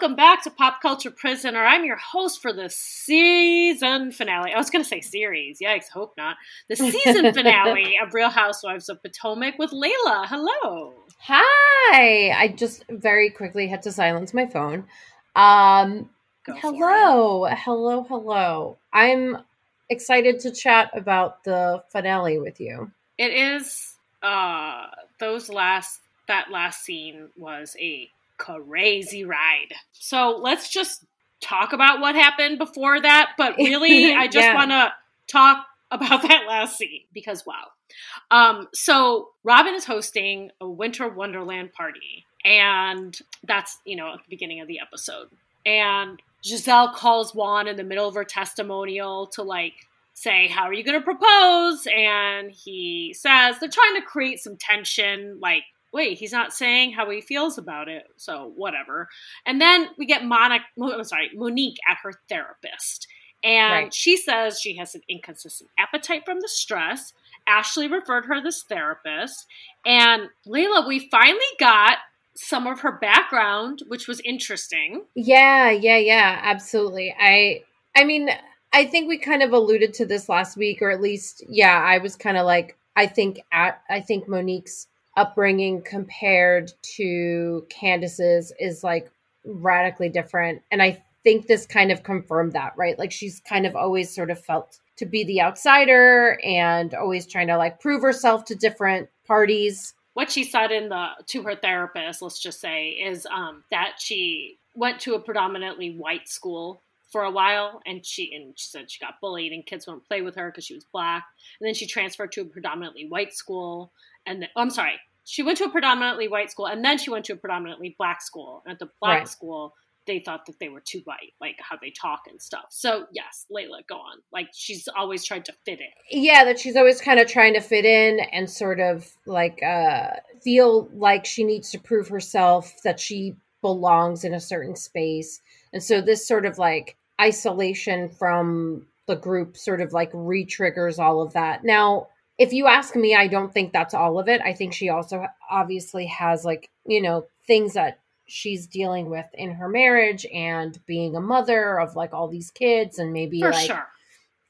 welcome back to Pop Culture Prisoner. I'm your host for the season finale. I was going to say series. Yikes, hope not. The season finale of Real Housewives of Potomac with Leila. Hello. Hi. I just very quickly had to silence my phone. Um, hello. Hello, hello. I'm excited to chat about the finale with you. It is uh those last that last scene was a crazy ride. So let's just talk about what happened before that, but really I just Yeah. want to talk about that last scene because wow. Um so Robyn is hosting a winter wonderland party and that's, you know, at the beginning of the episode. And Gizelle calls Juan in the middle of her testimonial to like say, How are you going to propose? And he says they're trying to create some tension. Like, wait, he's not saying how he feels about it. So, whatever. And then we get Monica, oh, I'm sorry, Monique at her therapist. And Right. she says she has an inconsistent appetite from the stress. Ashley referred her this therapist. And Leila, we finally got some of her background, which was interesting. Yeah, yeah, yeah, absolutely. I I mean, I think we kind of alluded to this last week or at least yeah, I was kind of like I think at I think Monique's upbringing compared to Candiace's is like radically different and I think this kind of confirmed that, right? Like she's kind of always sort of felt to be the outsider and always trying to like prove herself to different parties. what she said in the to her therapist let's just say is um that she went to a predominantly white school for a while and she and she said she got bullied and kids wouldn't play with her because she was black and then she transferred to a predominantly white school and then, oh, i'm sorry. She went to a predominantly white school and then she went to a predominantly black school. And at the black Right. school they thought that they were too white like how they talk and stuff. So yes leila go on. Like she's always tried to fit in. Yeah that she's always kind of trying to fit in and sort of like uh feel like she needs to prove herself that she belongs in a certain space. And so this sort of like isolation from the group sort of like re-triggers all of that. Now if you ask me i don't think that's all of it. I think she also obviously has like you know things that she's dealing with in her marriage and being a mother of like all these kids and maybe for like sure.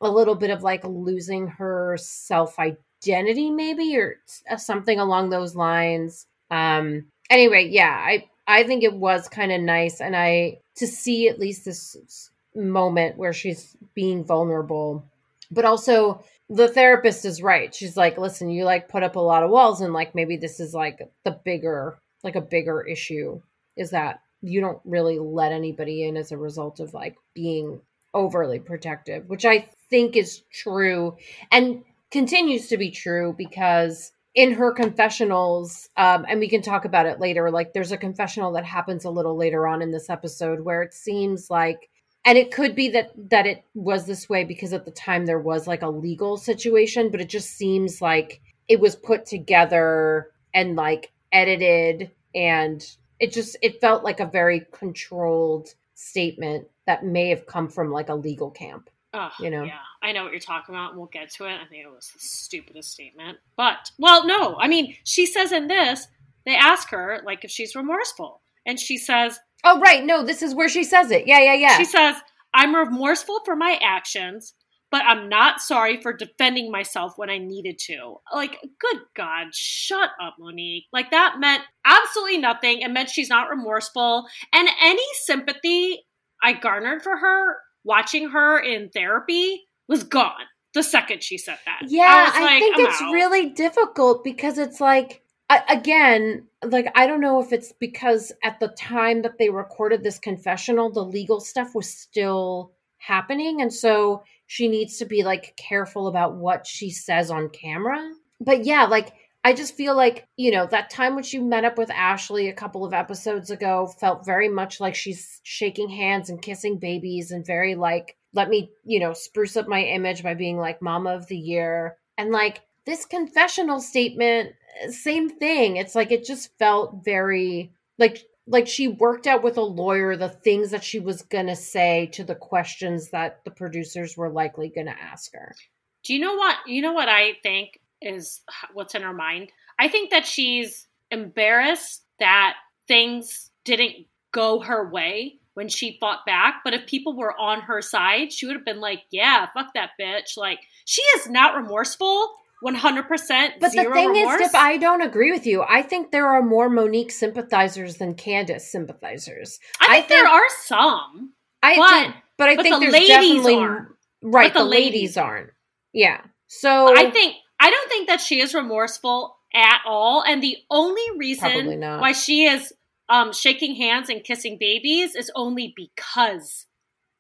a little bit of like losing her self identity maybe or something along those lines. Um anyway yeah i i think it was kind of nice and i to see at least this moment where she's being vulnerable. But also the therapist is right. She's like listen you like put up a lot of walls and like maybe this is like the bigger like a bigger issue is that you don't really let anybody in as a result of like being overly protective, which I think is true and continues to be true because in her confessionals, um, and we can talk about it later, like there's a confessional that happens a little later on in this episode where it seems like and it could be that that it was this way because at the time there was like a legal situation, but it just seems like it was put together and like edited and it just it felt like a very controlled statement that may have come from like a legal camp. Ugh, you know? Yeah, I know what you're talking about, and we'll get to it. I think it was the stupidest statement. But, well, no, I mean, she says in this, they ask her, like, if she's remorseful. And she says, Oh right, no, this is where she says it. Yeah, yeah, yeah. she says, I'm remorseful for my actions, but I'm not sorry for defending myself when I needed to. Like, good God, shut up, Monique. Like, that meant absolutely nothing. It meant she's not remorseful. And any sympathy I garnered for her watching her in therapy was gone the second she said that. Yeah, was I, like, think I'm it's out. really difficult because it's like Again, like I don't know if it's because at the time that they recorded this confessional, the legal stuff was still happening, and so she needs to be like careful about what she says on camera. But yeah, like I just feel like you know that time when she met up with Ashley a couple of episodes ago felt very much like she's shaking hands and kissing babies and very like let me you know spruce up my image by being like mama of the year and like this confessional statement same thing it's like it just felt very like like she worked out with a lawyer the things that she was going to say to the questions that the producers were likely going to ask her Do you know what? You know what I think is what's in her mind? I think that she's embarrassed that things didn't go her way when she fought back. But if people were on her side, she would have been like, "Yeah, fuck that bitch." Like she is not remorseful. 100% But the thing remorse. is, Dip, I don't agree with you. I think there are more Monique sympathizers than Candiace sympathizers. I think, I think- there are some. I But- think, but I but think the there's ladies definitely aren't. right. But the the ladies ladies aren't. Yeah. So I think I don't think that she is remorseful at all. And the only reason why she is um, shaking hands and kissing babies is only because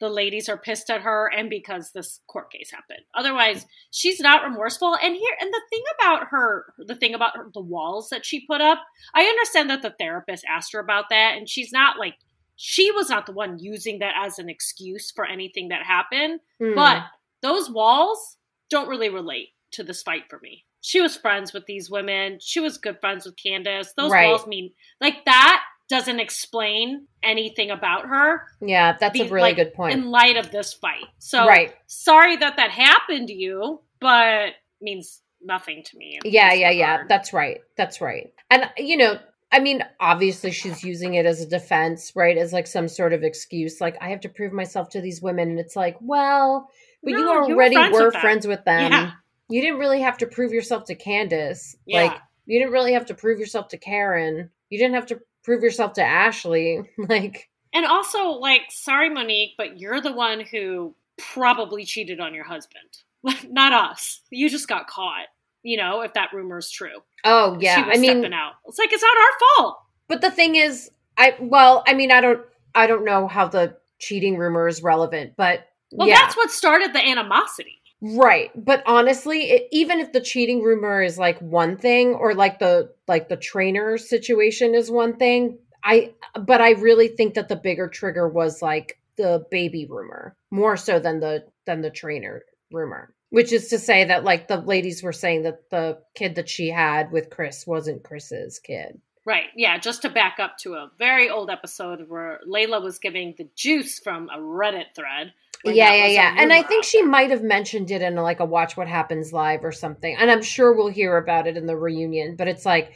the ladies are pissed at her and because this court case happened. Otherwise, she's not remorseful. And here, and the thing about her, the thing about her, the walls that she put up, I understand that the therapist asked her about that, and she's not like she was not the one using that as an excuse for anything that happened. Hmm. But those walls don't really relate to this fight for me. She was friends with these women. She was good friends with Candiace. Those Right. walls mean like that doesn't explain anything about her yeah, that's a really like, good point. in light of this fight. So right. sorry that that happened to you, but means nothing to me. in Yeah, this yeah, yeah. That's right. That's right. And you know, I mean, obviously she's using it as a defense, right? As like some sort of excuse. Like I have to prove myself to these women, and it's like, well, but you No, you were already friends were with friends with them. Yeah. You didn't really have to prove yourself to Candiace. Yeah. Like you didn't really have to prove yourself to Karen. You didn't have to prove yourself to Ashley. Like And also, like, sorry, Monique, but you're the one who probably cheated on your husband. Not us. You just got caught. You know, if that rumor is true. Oh yeah, she was I mean, stepping out. It's like it's not our fault. but the thing is, I well, I mean, I don't, I don't know how the cheating rumor is relevant, but Well, yeah, that's what started the animosity. Right. But honestly, it, even if the cheating rumor is like one thing, or like the like the trainer situation is one thing, I, but I really think that the bigger trigger was like the baby rumor more so than the than the trainer rumor. Which is to say that like the ladies were saying that the kid that she had with Chris wasn't Chris's kid. Right. Yeah. Just to back up to a very old episode where Leila was giving the juice from a Reddit thread. When yeah yeah yeah. and i think she might have mentioned it in like a watch what happens live or something. And i'm sure we'll hear about it in the reunion. But it's like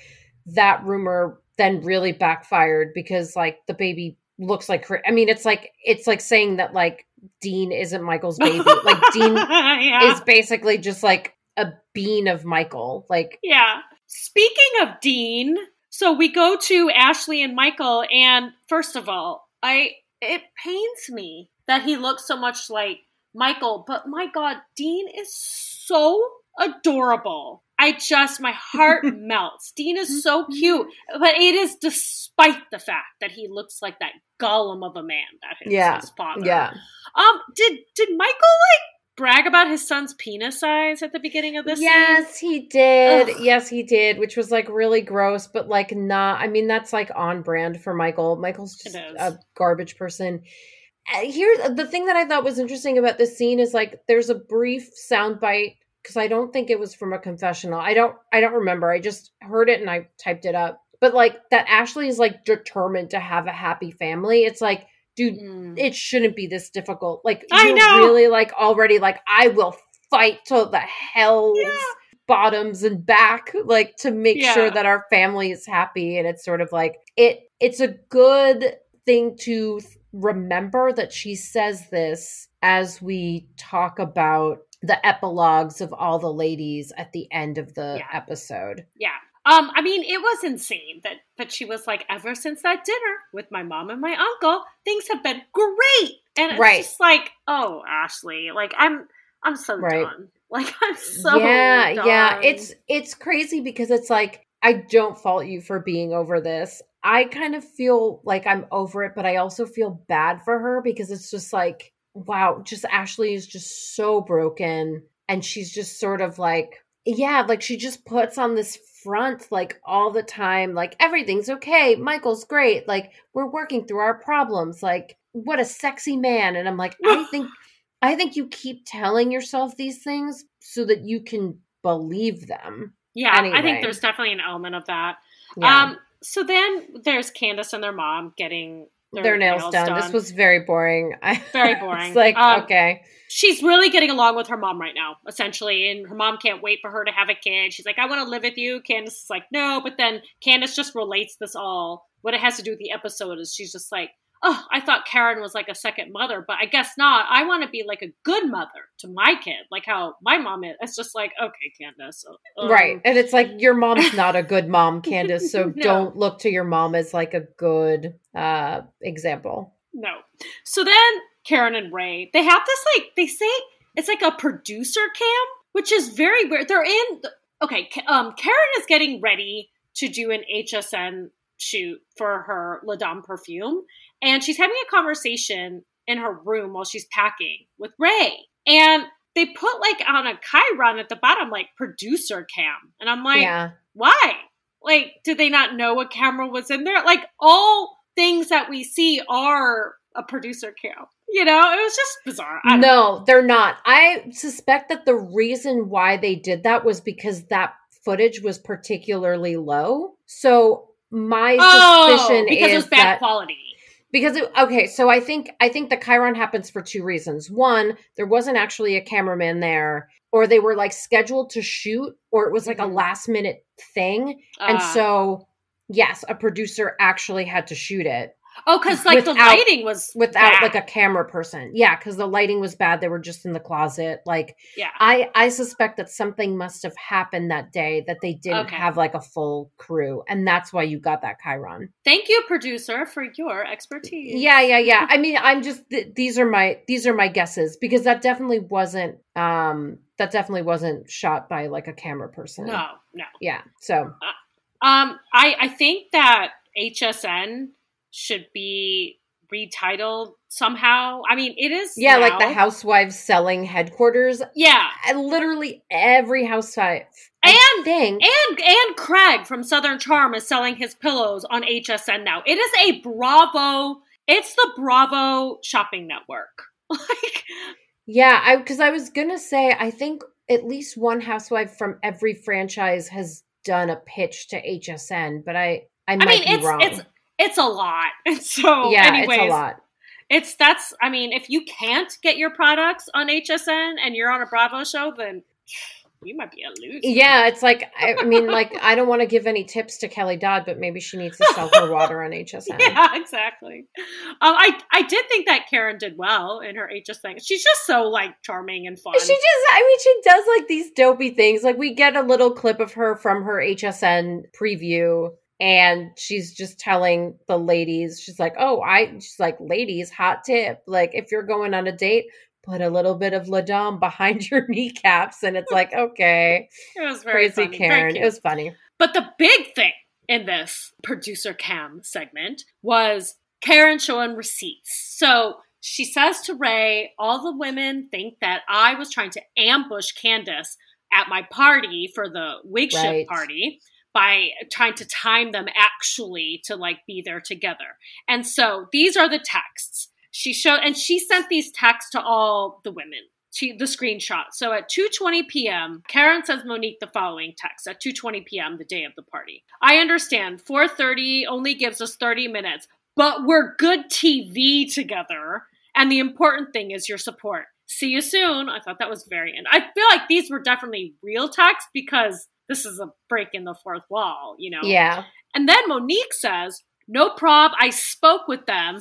that rumor then really backfired because like the baby looks like i mean it's like it's like saying that like dean isn't michael's baby. Like dean yeah. is basically just like a bean of michael. Like Yeah. Speaking of Dean, so we go to Ashley and Michael, and first of all, I it pains me that he looks so much like Michael, but my God, Dean is so adorable. I just my heart melts. Dean is so cute, but it is despite the fact that he looks like that golem of a man that Yeah. his father. yeah Um. Did did Michael like brag about his son's penis size at the beginning of this? scene? Yes, he did. Ugh. Yes, he did, which was like really gross, but like not. I mean, that's like on brand for Michael. Michael's just a garbage person. Uh, Here, the thing that I thought was interesting about this scene is like there's a brief soundbite because I don't think it was from a confessional. I don't. I don't remember. I just heard it and I typed it up. But like that, Ashley is like determined to have a happy family. It's like, dude, Mm. it shouldn't be this difficult. Like I know. really like already like I will fight till the hell's Yeah. bottoms and back like to make sure that our family is happy and it's sort of like it it's a good thing to remember that she says this as we talk about the epilogues of all the ladies at the end of the Yeah. episode. Yeah. Um, I mean, it was insane that that she was like, ever since that dinner with my mom and my uncle, things have been great. And it's Right. just like, oh, Ashley, like I'm I'm so Right. done. Like I'm so yeah yeah it's it's crazy because it's like i don't fault you for being over this i kind of feel like i'm over it but i also feel bad for her because it's just like wow just ashley is just so broken and she's just sort of like yeah like she just puts on this front like all the time like everything's okay michael's great like we're working through our problems like what a sexy man and i'm like i think I think you keep telling yourself these things so that you can believe them. yeah, I think there's definitely an element of that. Yeah. Um, so then there's Candiace and their mom getting their, Their nails, done. This was very boring. Very boring. it's like, Um, okay. she's really getting along with her mom right now, essentially, and her mom can't wait for her to have a kid. She's like, I want to live with you. Candiace is like, no, but then Candiace just relates this all. What it has to do with the episode is she's just like, oh, I thought Karen was like a second mother, but I guess not. I want to be like a good mother to my kid, like how my mom is. It's just like, okay, Candiace. Um, right. And it's like, your mom's not a good mom, Candiace. So no. don't look to your mom as like a good uh, example. No. So then Karen and Ray, they have this like, they say it's like a producer cam, which is very weird. They're in, okay, um, Karen is getting ready to do an HSN shoot for her La Dame perfume. And she's having a conversation in her room while she's packing with Ray. And they put like on a chyron at the bottom, like producer cam. And I'm like, yeah. why? Like, did they not know a camera was in there? Like, all things that we see are a producer cam. You know, it was just bizarre. No, know. they're not. I suspect that the reason why they did that was because that footage was particularly low. So my oh, suspicion because is it was bad that, quality. Because it, okay, so I think I think the chyron happens for two reasons. One, there wasn't actually a cameraman there, or they were like scheduled to shoot, or it was like mm-hmm. a last minute thing, uh, and ah. so yes, a producer actually had to shoot it. Oh, because like without, the lighting was without bad. like a camera person. Yeah, because the lighting was bad. They were just in the closet. Like, yeah, I I suspect that something must have happened that day that they didn't okay. have like a full crew, and that's why you got that Chyron. Thank you, producer, for your expertise. Yeah, yeah, yeah. I mean, I'm just th- these are my these are my guesses because that definitely wasn't um that definitely wasn't shot by like a camera person. No, no. Yeah. So, uh, um, I I think that HSN should be retitled somehow. I mean, it is yeah, now. like the housewives selling headquarters. Yeah, uh, literally every housewife. And thing. and and Craig from Southern Charm is selling his pillows on HSN now. It is a Bravo. It's the Bravo shopping network. like, yeah, I because I was gonna say I think at least one housewife from every franchise has done a pitch to HSN, but I I might I mean, be it's, wrong. It's it's a lot. And so, yeah, anyways, it's a lot. It's that's. I mean, if you can't get your products on HSN and you're on a Bravo show, then you might be a loser. Yeah, it's like I, I mean, like I don't want to give any tips to Kelly Dodd, but maybe she needs to sell her water on HSN. Yeah, exactly. Um, I I did think that Karen did well in her HSN. She's just so like charming and fun. She just, I mean, she does like these dopey things. Like we get a little clip of her from her HSN preview and she's just telling the ladies she's like oh i she's like ladies hot tip like if you're going on a date put a little bit of La Dame behind your kneecaps. And it's like okay. It was very crazy funny. karen. it was funny. But the big thing in this producer cam segment was karen showing receipts. So she says to ray all the women think that i was trying to ambush candiace at my party for the wig right. party by trying to time them actually to like be there together. And so these are the texts. She showed and she sent these texts to all the women. The screenshot. So at 2:20 p.m., Karen sends Monique the following text at 2:20 p.m. the day of the party. I understand 4:30 only gives us 30 minutes, but we're good TV together, and the important thing is your support. See you soon. I thought that was very and I feel like these were definitely real texts because this is a break in the fourth wall, you know? Yeah. And then Monique says, no prob, I spoke with them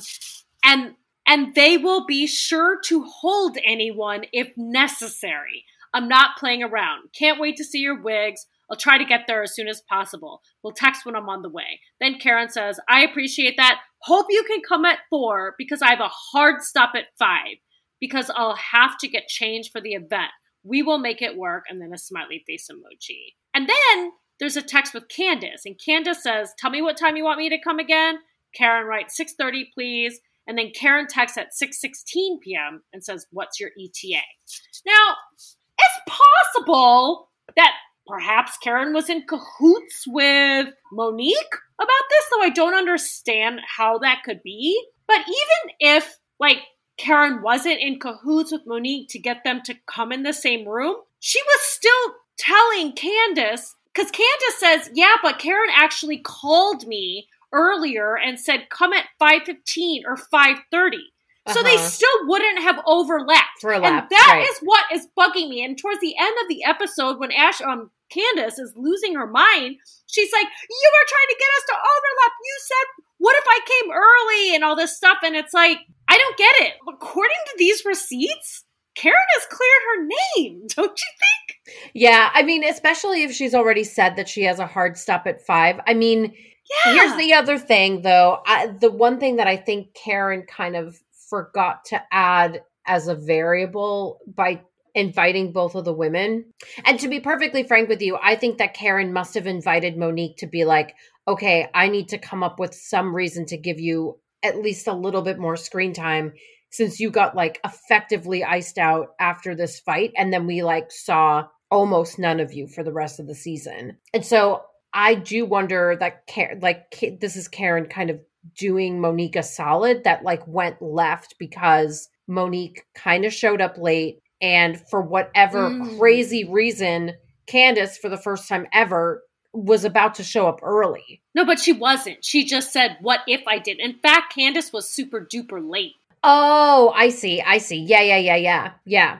and and they will be sure to hold anyone if necessary. I'm not playing around. Can't wait to see your wigs. I'll try to get there as soon as possible. We'll text when I'm on the way. Then Karen says, I appreciate that. Hope you can come at four because I have a hard stop at five because I'll have to get changed for the event. We will make it work. And then a smiley face emoji. And then there's a text with Candiace, and Candiace says, Tell me what time you want me to come again. Karen writes 6:30, please. And then Karen texts at 6:16 p.m. and says, "What's your ETA?" Now, it's possible that perhaps Karen was in cahoots with Monique about this, though I don't understand how that could be. But even if like Karen wasn't in cahoots with Monique to get them to come in the same room, she was still telling Candiace, because Candiace says, yeah, but Karen actually called me earlier and said, come at 5.15 or 5.30. So uh-huh. they still wouldn't have overlapped. and that right. is what is bugging me. And towards the end of the episode, when Ash um Candiace is losing her mind, she's like, You were trying to get us to overlap. You said what if I came early and all this stuff? And it's like, I don't get it. According to these receipts, Karen has cleared her name, don't you think? Yeah, I mean, especially if she's already said that she has a hard stop at five. I mean, Yeah. here's the other thing, though. I, the one thing that I think Karen kind of forgot to add as a variable by inviting both of the women. And to be perfectly frank with you, I think that Karen must have invited Monique to be like, okay, I need to come up with some reason to give you at least a little bit more screen time since you got like effectively iced out after this fight and then we like saw almost none of you for the rest of the season. And so I do wonder that Karen, like this is Karen kind of doing Monique a solid that like went left because Monique kind of showed up late and for whatever Mm. crazy reason Candiace for the first time ever was about to show up early. No, but she wasn't. She just said, What if I did? In fact, Candiace was super duper late. Oh, I see. I see. Yeah, yeah, yeah, yeah. Yeah.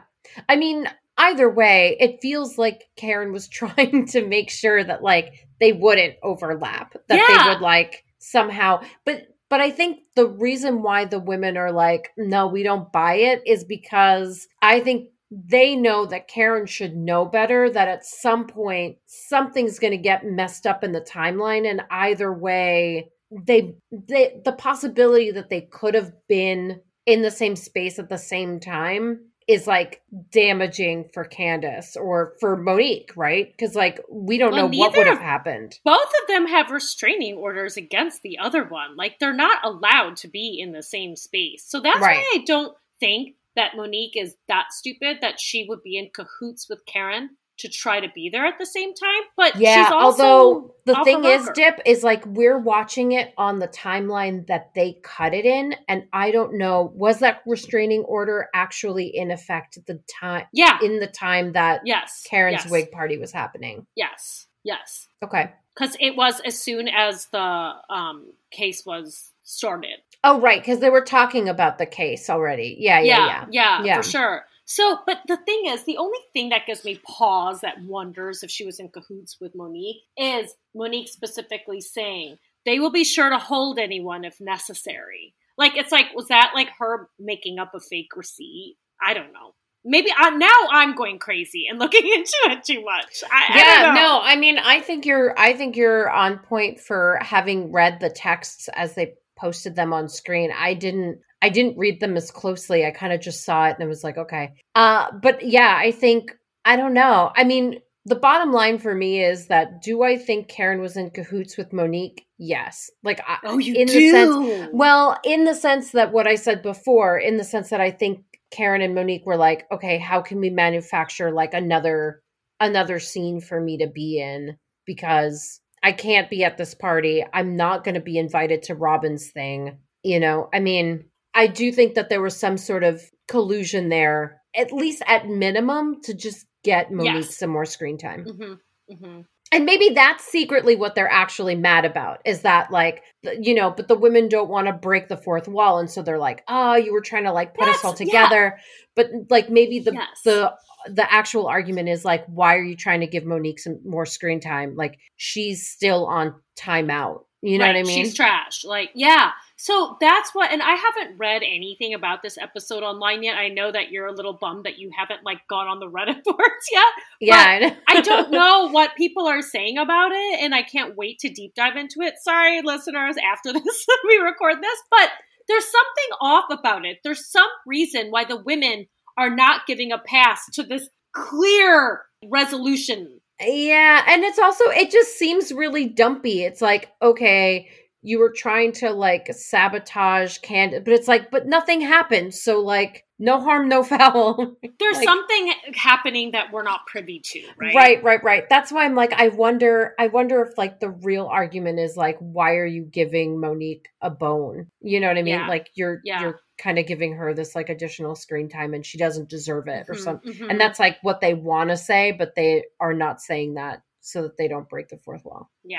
I mean, either way, it feels like Karen was trying to make sure that like they wouldn't overlap, that Yeah. they would like somehow but but I think the reason why the women are like, no, we don't buy it is because I think they know that Karen should know better that at some point something's going to get messed up in the timeline and either way they they the possibility that they could have been in the same space at the same time is like damaging for Candiace or for Monique, right? Because like we don't Well, know what would have happened. Both of them have restraining orders against the other one. Like, they're not allowed to be in the same space. So that's Right. why I don't think that Monique is that stupid that she would be in cahoots with Karen to try to be there at the same time. But Yeah, she's also although the thing is. Dip, is like we're watching it on the timeline that they cut it in, and I don't know was that restraining order actually in effect at the time yeah, in the time that yes, Karen's yes, wig party was happening. yes, yes, Okay. because it was as soon as the um, case was started. Oh, right, because they were talking about the case already. Yeah, yeah, yeah. yeah, yeah, for sure. So, but the thing is, the only thing that gives me pause that wonders if she was in cahoots with Monique is Monique specifically saying they will be sure to hold anyone if necessary. Like, it's like, was that like her making up a fake receipt? I don't know. Maybe I, now I'm going crazy and looking into it too much. I, I yeah don't know. no i mean i think you're i think you're on point for having read the texts as they posted them on screen. I didn't i didn't read them as closely. I kind of just saw it and it was like okay. Uh but yeah i think i don't know. I mean the bottom line for me is that do i think karen was in cahoots with monique? Yes. Like I, Oh, you in do. the sense well, in the sense that what I said before, in the sense that I think Karen and Monique were like, okay, how can we manufacture like another another scene for me to be in? Because I can't be at this party. I'm not going to be invited to Robyn's thing, you know. I mean, I do think that there was some sort of collusion there, at least at minimum to just get Monique Yes. some more screen time. hmm hmm And maybe that's secretly what they're actually mad about is that, like, you know, but the women don't want to break the fourth wall. And so they're like, oh, you were trying to like put us That's- all yeah. together. But like, maybe the, Yes. the, the actual argument is like, why are you trying to give Monique some more screen time? Like, she's still on timeout. You know Right, what I mean? She's trash. Like, yeah. So that's what, and I haven't read anything about this episode online yet. I know that you're a little bummed that you haven't like gone on the Reddit boards yet. yeah. I. I don't know what people are saying about it, and I can't wait to deep dive into it. Sorry, listeners, after this we record this, but there's something off about it. There's some reason why the women are not giving a pass to this clear resolution. Yeah, and it's also it just seems really dumpy. It's like, okay, you were trying to like sabotage Candiace, but it's like, but nothing happened. So like, no harm, no foul. There's Like- something happening that we're not privy to, right? right, right, right. That's why I'm like, I wonder, I wonder if like the real argument is like, why are you giving Monique a bone? You know what I mean? Yeah. Like you're Yeah. you're kind of giving her this like additional screen time, and she doesn't deserve it or Mhm, something. mhm. And that's like what they want to say, but they are not saying that so that they don't break the fourth wall. Yeah.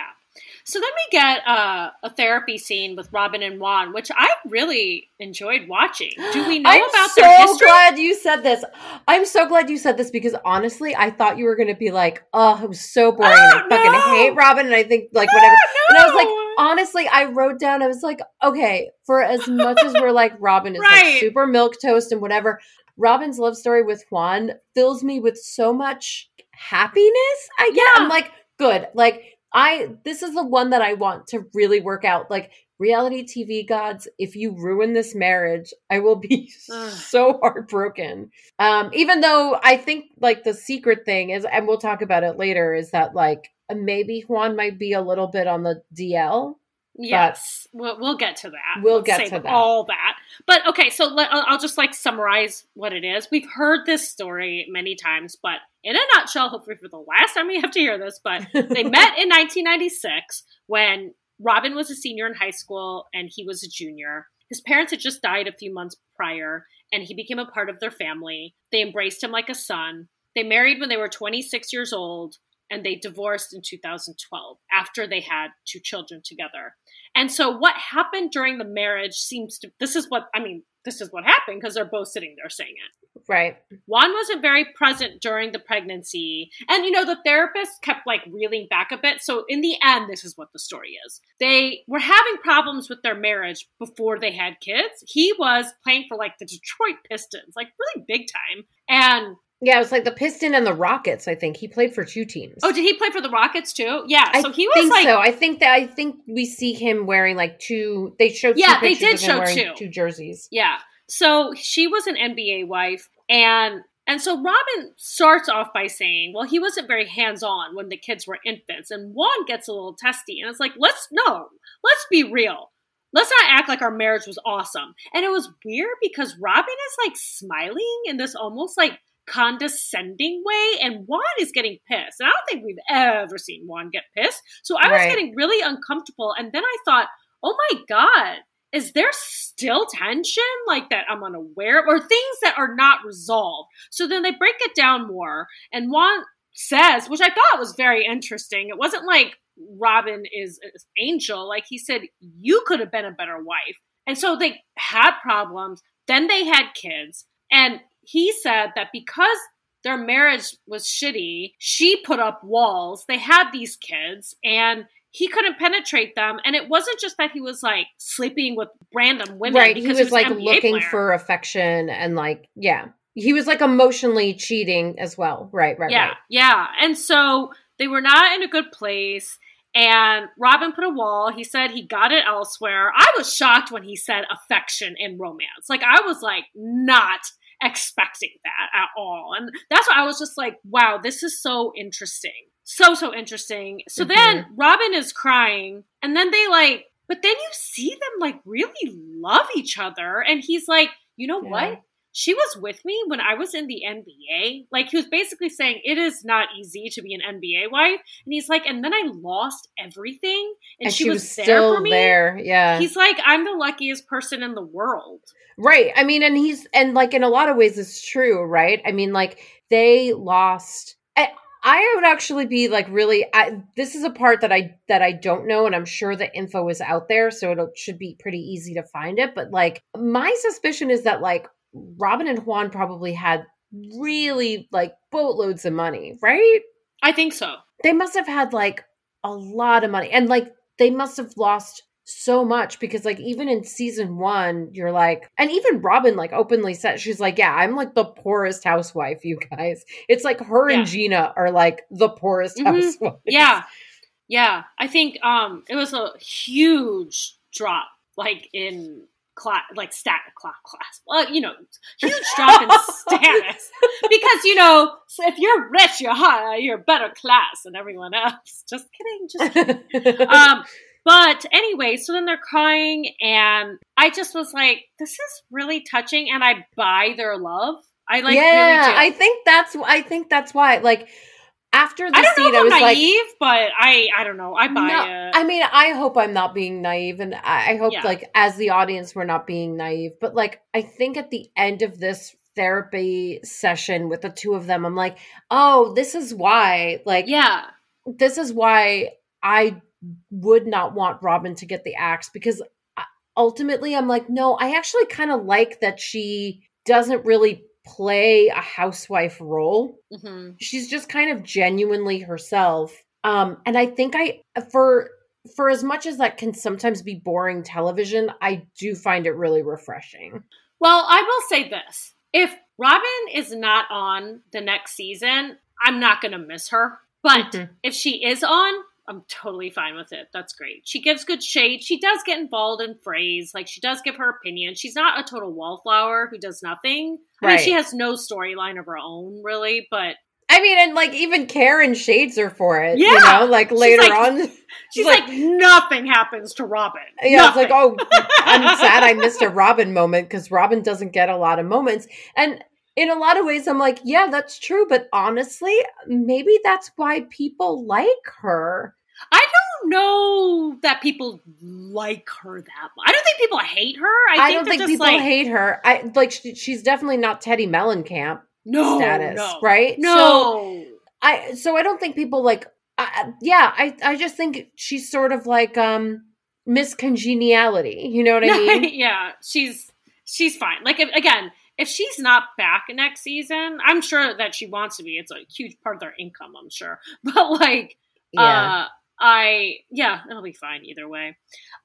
So then we get uh, a therapy scene with Robyn and Juan, which I really enjoyed watching. Do we know I'm about so their history? glad you said this. I'm so glad you said this because honestly, I thought you were going to be like, "Oh, it was so boring. and I Oh, fucking no. hate Robyn." And I think like whatever. And I was like, honestly, I wrote down, I was like, okay, for as much as we're like, Robyn is Right. like super milk toast and whatever, Robyn's love story with Juan fills me with so much happiness. I Yeah. I'm like, good. Like, I, this is the one that I want to really work out. Like, reality TV gods, if you ruin this marriage, I will be Ugh. so heartbroken. Um, even though I think like the secret thing is, and we'll talk about it later, is that like Uh, maybe Juan might be a little bit on the DL. Yes, we'll, we'll get to that. We'll Let's get to that. all that. But okay, so let, I'll I'll just like summarize what it is. We've heard this story many times, but in a nutshell, hopefully for the last time we have to hear this, but they met in 1996 when Robyn was a senior in high school and he was a junior. His parents had just died a few months prior, and he became a part of their family. They embraced him like a son. They married when they were 26 years old, and they divorced in 2012 after they had two children together. And so, what happened during the marriage seems to this is what I mean, this is what happened because they're both sitting there saying it. Right. Juan wasn't very present during the pregnancy. And, you know, the therapist kept like reeling back a bit. So, in the end, this is what the story is. They were having problems with their marriage before they had kids. He was playing for like the Detroit Pistons, like really big time. And, Yeah, it was like the Piston and the Rockets. I think he played for two teams. oh, did he play for the Rockets too? Yeah. I So, he was think like, so. I think that I think we see him wearing like two. They showed Yeah, two they did of him show two. two jerseys. Yeah. So she was an NBA wife and and so Robyn starts off by saying, well, he wasn't very hands-on when the kids were infants. And Juan gets a little testy. And it's like, let's no, let's be real. Let's not act like our marriage was awesome. And it was weird because Robyn is like smiling in this almost like condescending way, and Juan is getting pissed. And I don't think we've ever seen Juan get pissed. So I was Right. getting really uncomfortable. And then I thought, oh my God, is there still tension like that I'm unaware of, or things that are not resolved? So then they break it down more, and Juan says, which I thought was very interesting. It wasn't like Robyn is an angel. Like he said, you could have been a better wife. And so they had problems. Then they had kids. And he said that because their marriage was shitty, she put up walls. They had these kids and he couldn't penetrate them. And it wasn't just that he was like sleeping with random women. right. He because was, like looking player. for affection and like yeah. He was like emotionally cheating as well. Right. Right. yeah, Right. yeah. And so they were not in a good place. And Robyn put a wall. He said he got it elsewhere. I was shocked when he said affection and romance. Like I was like not expecting that at all. And that's why I was just like, wow, this is so interesting. So so interesting. So mm-hmm. then Robyn is crying and then they like but then you see them like really love each other and he's like, "You know Yeah. what? She was with me when I was in the NBA. Like he was basically saying it is not easy to be an NBA wife, and he's like, and then I lost everything, and, And, she, she was, was there still for me. there. Yeah. He's like, I'm the luckiest person in the world. Right. I mean, and he's and like in a lot of ways it's true, right? I mean, like they lost. I, I would actually be like really. I, this is a part that I that I don't know, and I'm sure the info is out there, so it should be pretty easy to find it. But like, my suspicion is that like Robyn and Juan probably had really like boatloads of money, right? I think so. They must have had like a lot of money, and like they must have lost so much because like even in season one you're like and even robyn like openly said she's like yeah i'm like the poorest housewife you guys it's like her Yeah. and gina are like the poorest Mhm. housewives Yeah, yeah. I think um it was a huge drop, like in class, like stat class, class. Well, you know, huge drop in status because you know so if you're rich, you're high, you're better class than everyone else. Just kidding. Just kidding. um but anyway so then they're crying and i just was like this is really touching and i buy their love i like yeah really do. i think that's i think that's why like after the I don't know if i i'm was like naive but i i don't know i buy No, it I mean, I hope I'm not being naive, and I I hope, Yeah. like, as the audience, we're not being naive. But like, I think at the end of this therapy session with the two of them, I'm like, oh, this is why, like, yeah this is why I would not want Robyn to get the axe because uh, ultimately, I'm like, no, I actually kind of like that she doesn't really play a housewife role hmm she's just kind of genuinely herself um and i think i for for as much as that can sometimes be boring television, I do find it really refreshing. Well, I will say this. If Robyn is not on the next season, I'm not going to miss her. But Mhm. if she is on, I'm totally fine with it. That's great. She gives good shade. She does get involved in phrase. Like she does give her opinion. She's not a total wallflower who does nothing. I mean, she has no storyline of her own, really. But I mean, and like even Karen shades her for it. You Yeah. know, like later like- on. she's like- like, nothing happens to Robyn. Yeah, it's like, oh, I'm sad I missed a Robyn moment because Robyn doesn't get a lot of moments. And in a lot of ways, I'm like, yeah, that's true. But honestly, maybe that's why people like her. I don't know that people like her that much. I don't think people hate her. I, I, don't think people like, hate her. I like she, she's definitely not Teddi Mellencamp no status, no, right? So No, I so I don't think people like. I yeah, I I just think she's sort of like um Miss Congeniality. You know what I mean? yeah, she's she's fine. Like again, if she's not back next season, I'm sure that she wants to be. It's a huge part of their income, I'm sure. But like, uh, I yeah, it'll be fine either way.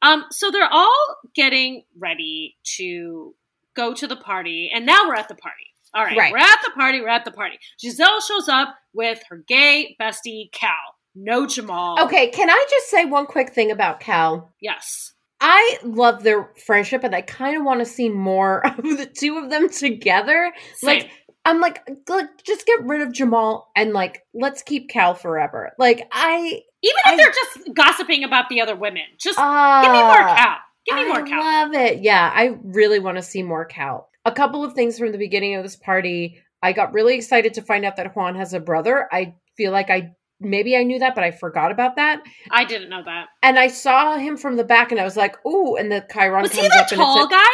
Um, so they're all getting ready to go to the party, and now we're at the party. All right, Right. we're at the party. We're at the party. Gizelle shows up with her gay bestie Cal. No Jamal. Okay, can I just say one quick thing about Cal? Yes. I love their friendship and I kind of want to see more of the two of them together. Same. Like, I'm like, like, just get rid of Jamal and like, let's keep Cal forever. Like, I Even if I- they're just gossiping about the other women, just uh, give me more Cal. Give me I more Cal. love it. Yeah, I really want to see more Cal. A couple of things from the beginning of this party. I got really excited to find out that Juan has a brother. I feel like I maybe I knew that, but I forgot about that. I didn't know that. And I saw him from the back, and I was like, "Ooh!" And the Chyron Was comes he the up, and tall said, guy?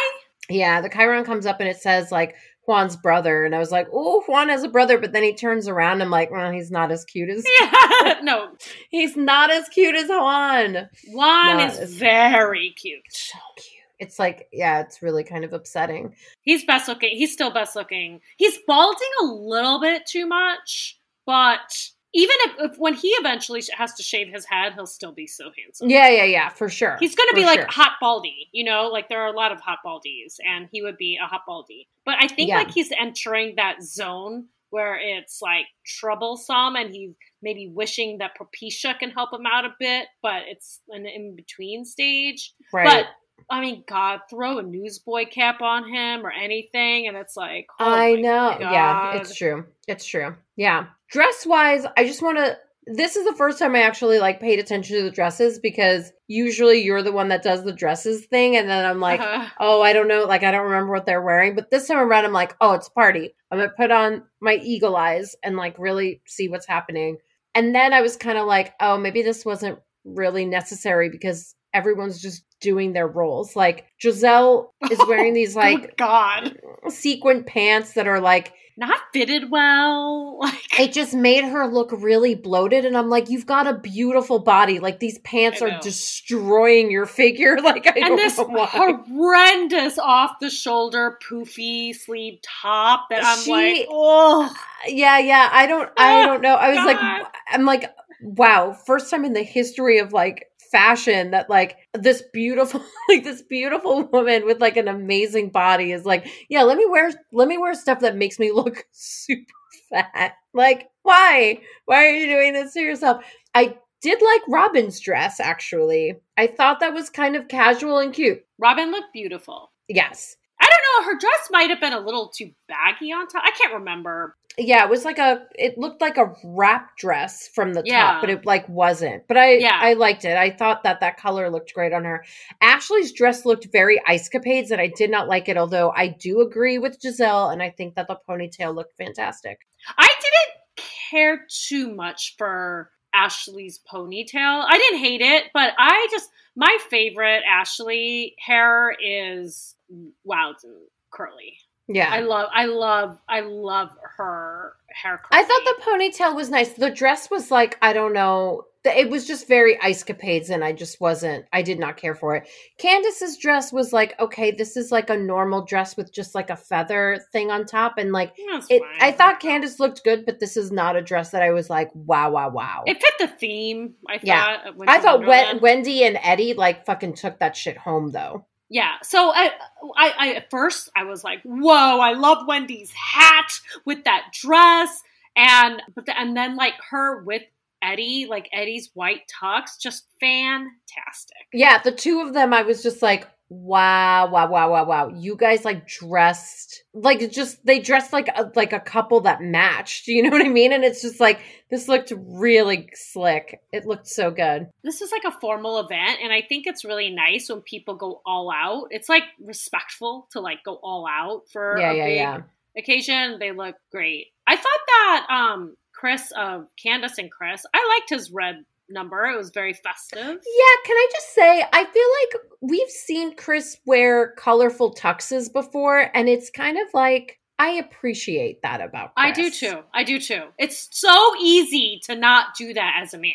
Yeah, the Chyron comes up and it says like Juan's brother, and I was like, "Oh, Juan has a brother," but then he turns around. And I'm like, "Well, he's not as cute as Yeah. no, he's not as cute as Juan." Juan No, is it's- very cute. So cute. It's like, yeah, it's really kind of upsetting. He's best looking. He's still best looking. He's balding a little bit too much, but even if, if when he eventually has to shave his head, he'll still be so handsome. Yeah, yeah, yeah, for sure. He's going to be like sure. hot baldy, you know, like there are a lot of hot baldies, and he would be a hot baldy. But I think Yeah. like he's entering that zone where it's like troublesome, and he's maybe wishing that Propecia can help him out a bit, but it's an in between stage. right. But I mean, God, throw a newsboy cap on him or anything, and it's like, oh I know. Yeah, it's true. It's true. Yeah. Dress wise, I just want to. This is the first time I actually like paid attention to the dresses because usually you're the one that does the dresses thing, and then I'm like, Uh-huh. oh, I don't know, like I don't remember what they're wearing. But this time around, I'm like, oh, it's a party. I'm gonna put on my eagle eyes and like really see what's happening. And then I was kind of like, oh, maybe this wasn't really necessary because everyone's just doing their roles. Like Gizelle is wearing oh, these like Good God, sequin pants that are like not fitted well. Like, it just made her look really bloated and i'm like you've got a beautiful body like these pants are destroying your figure like i and don't this know why horrendous off the shoulder poofy sleeve top that I'm She- like, oh, yeah yeah i don't i Oh, don't know i was God. like i'm like wow first time in the history of like fashion that like this beautiful like this beautiful woman with like an amazing body is like yeah let me wear let me wear stuff that makes me look super fat like why why are you doing this to yourself i did like robyn's dress actually i thought that was kind of casual and cute Robyn looked beautiful. yes I don't know. Her dress might have been a little too baggy on top. I can't remember. Yeah it was like a it looked like a wrap dress from the Yeah. top but it like wasn't but i Yeah. i liked it i thought that that color looked great on her ashley's dress looked very ice capades and i did not like it although i do agree with gizelle and i think that the ponytail looked fantastic I didn't care too much for Ashley's ponytail. I didn't hate it, but I just my favorite Ashley hair is wow, it's curly. Yeah I love, I love, I love her hair. I thought the ponytail was nice. The dress was like, I don't know. it was just very ice capades and i just wasn't i did not care for it candiace's dress was like okay this is like a normal dress with just like a feather thing on top and like That's it fine. i thought candiace looked good but this is not a dress that i was like wow wow wow it fit the theme. I thought. Yeah. i thought Wonderland. wendy and eddie like fucking took that shit home though Yeah. So I, I, I, at first I was like, "Whoa! I love Wendy's hat with that dress," and but the, and then like her with Eddie, like Eddie's white tux, just fantastic. yeah the two of them i was just like wow wow wow wow wow you guys like dressed like just they dressed like a, like a couple that matched you know what i mean and it's just like this looked really slick it looked so good This is like a formal event, and I think it's really nice when people go all out. It's like respectful to like go all out for yeah a yeah big yeah occasion. They look great. I thought that um Chris of Candiace and Chris, I liked his red number. It was very festive. Yeah, can I just say, I feel like we've seen Chris wear colorful tuxes before, and it's kind of like I appreciate that about Chris. I do too. I do too. It's so easy to not do that as a man.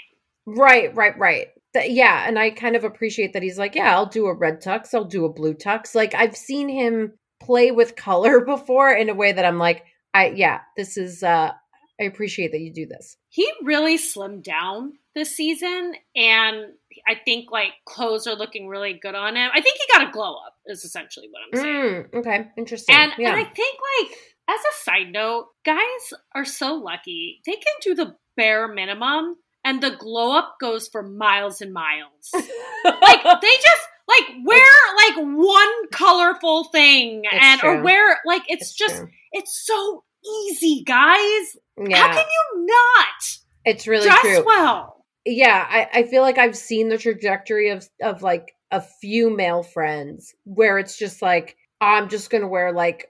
Right, right, right. Th- yeah, and I kind of appreciate that he's like, yeah, I'll do a red tux, I'll do a blue tux. Like I've seen him play with color before in a way that I'm like, I yeah, this is uh I appreciate that you do this. He really slimmed down this season, and I think like clothes are looking really good on him. I think he got a glow up. Is essentially what I'm saying. Mm, okay, interesting. And yeah. and I think like as a side note, guys are so lucky. They can do the bare minimum and the glow up goes for miles and miles. like they just like wear like one colorful thing It's and or wear like it's, It's just true. it's so easy, guys. Yeah, How can you not it's really dress true. well? yeah I, I feel like i've seen the trajectory of of like a few male friends where it's just like i'm just gonna wear like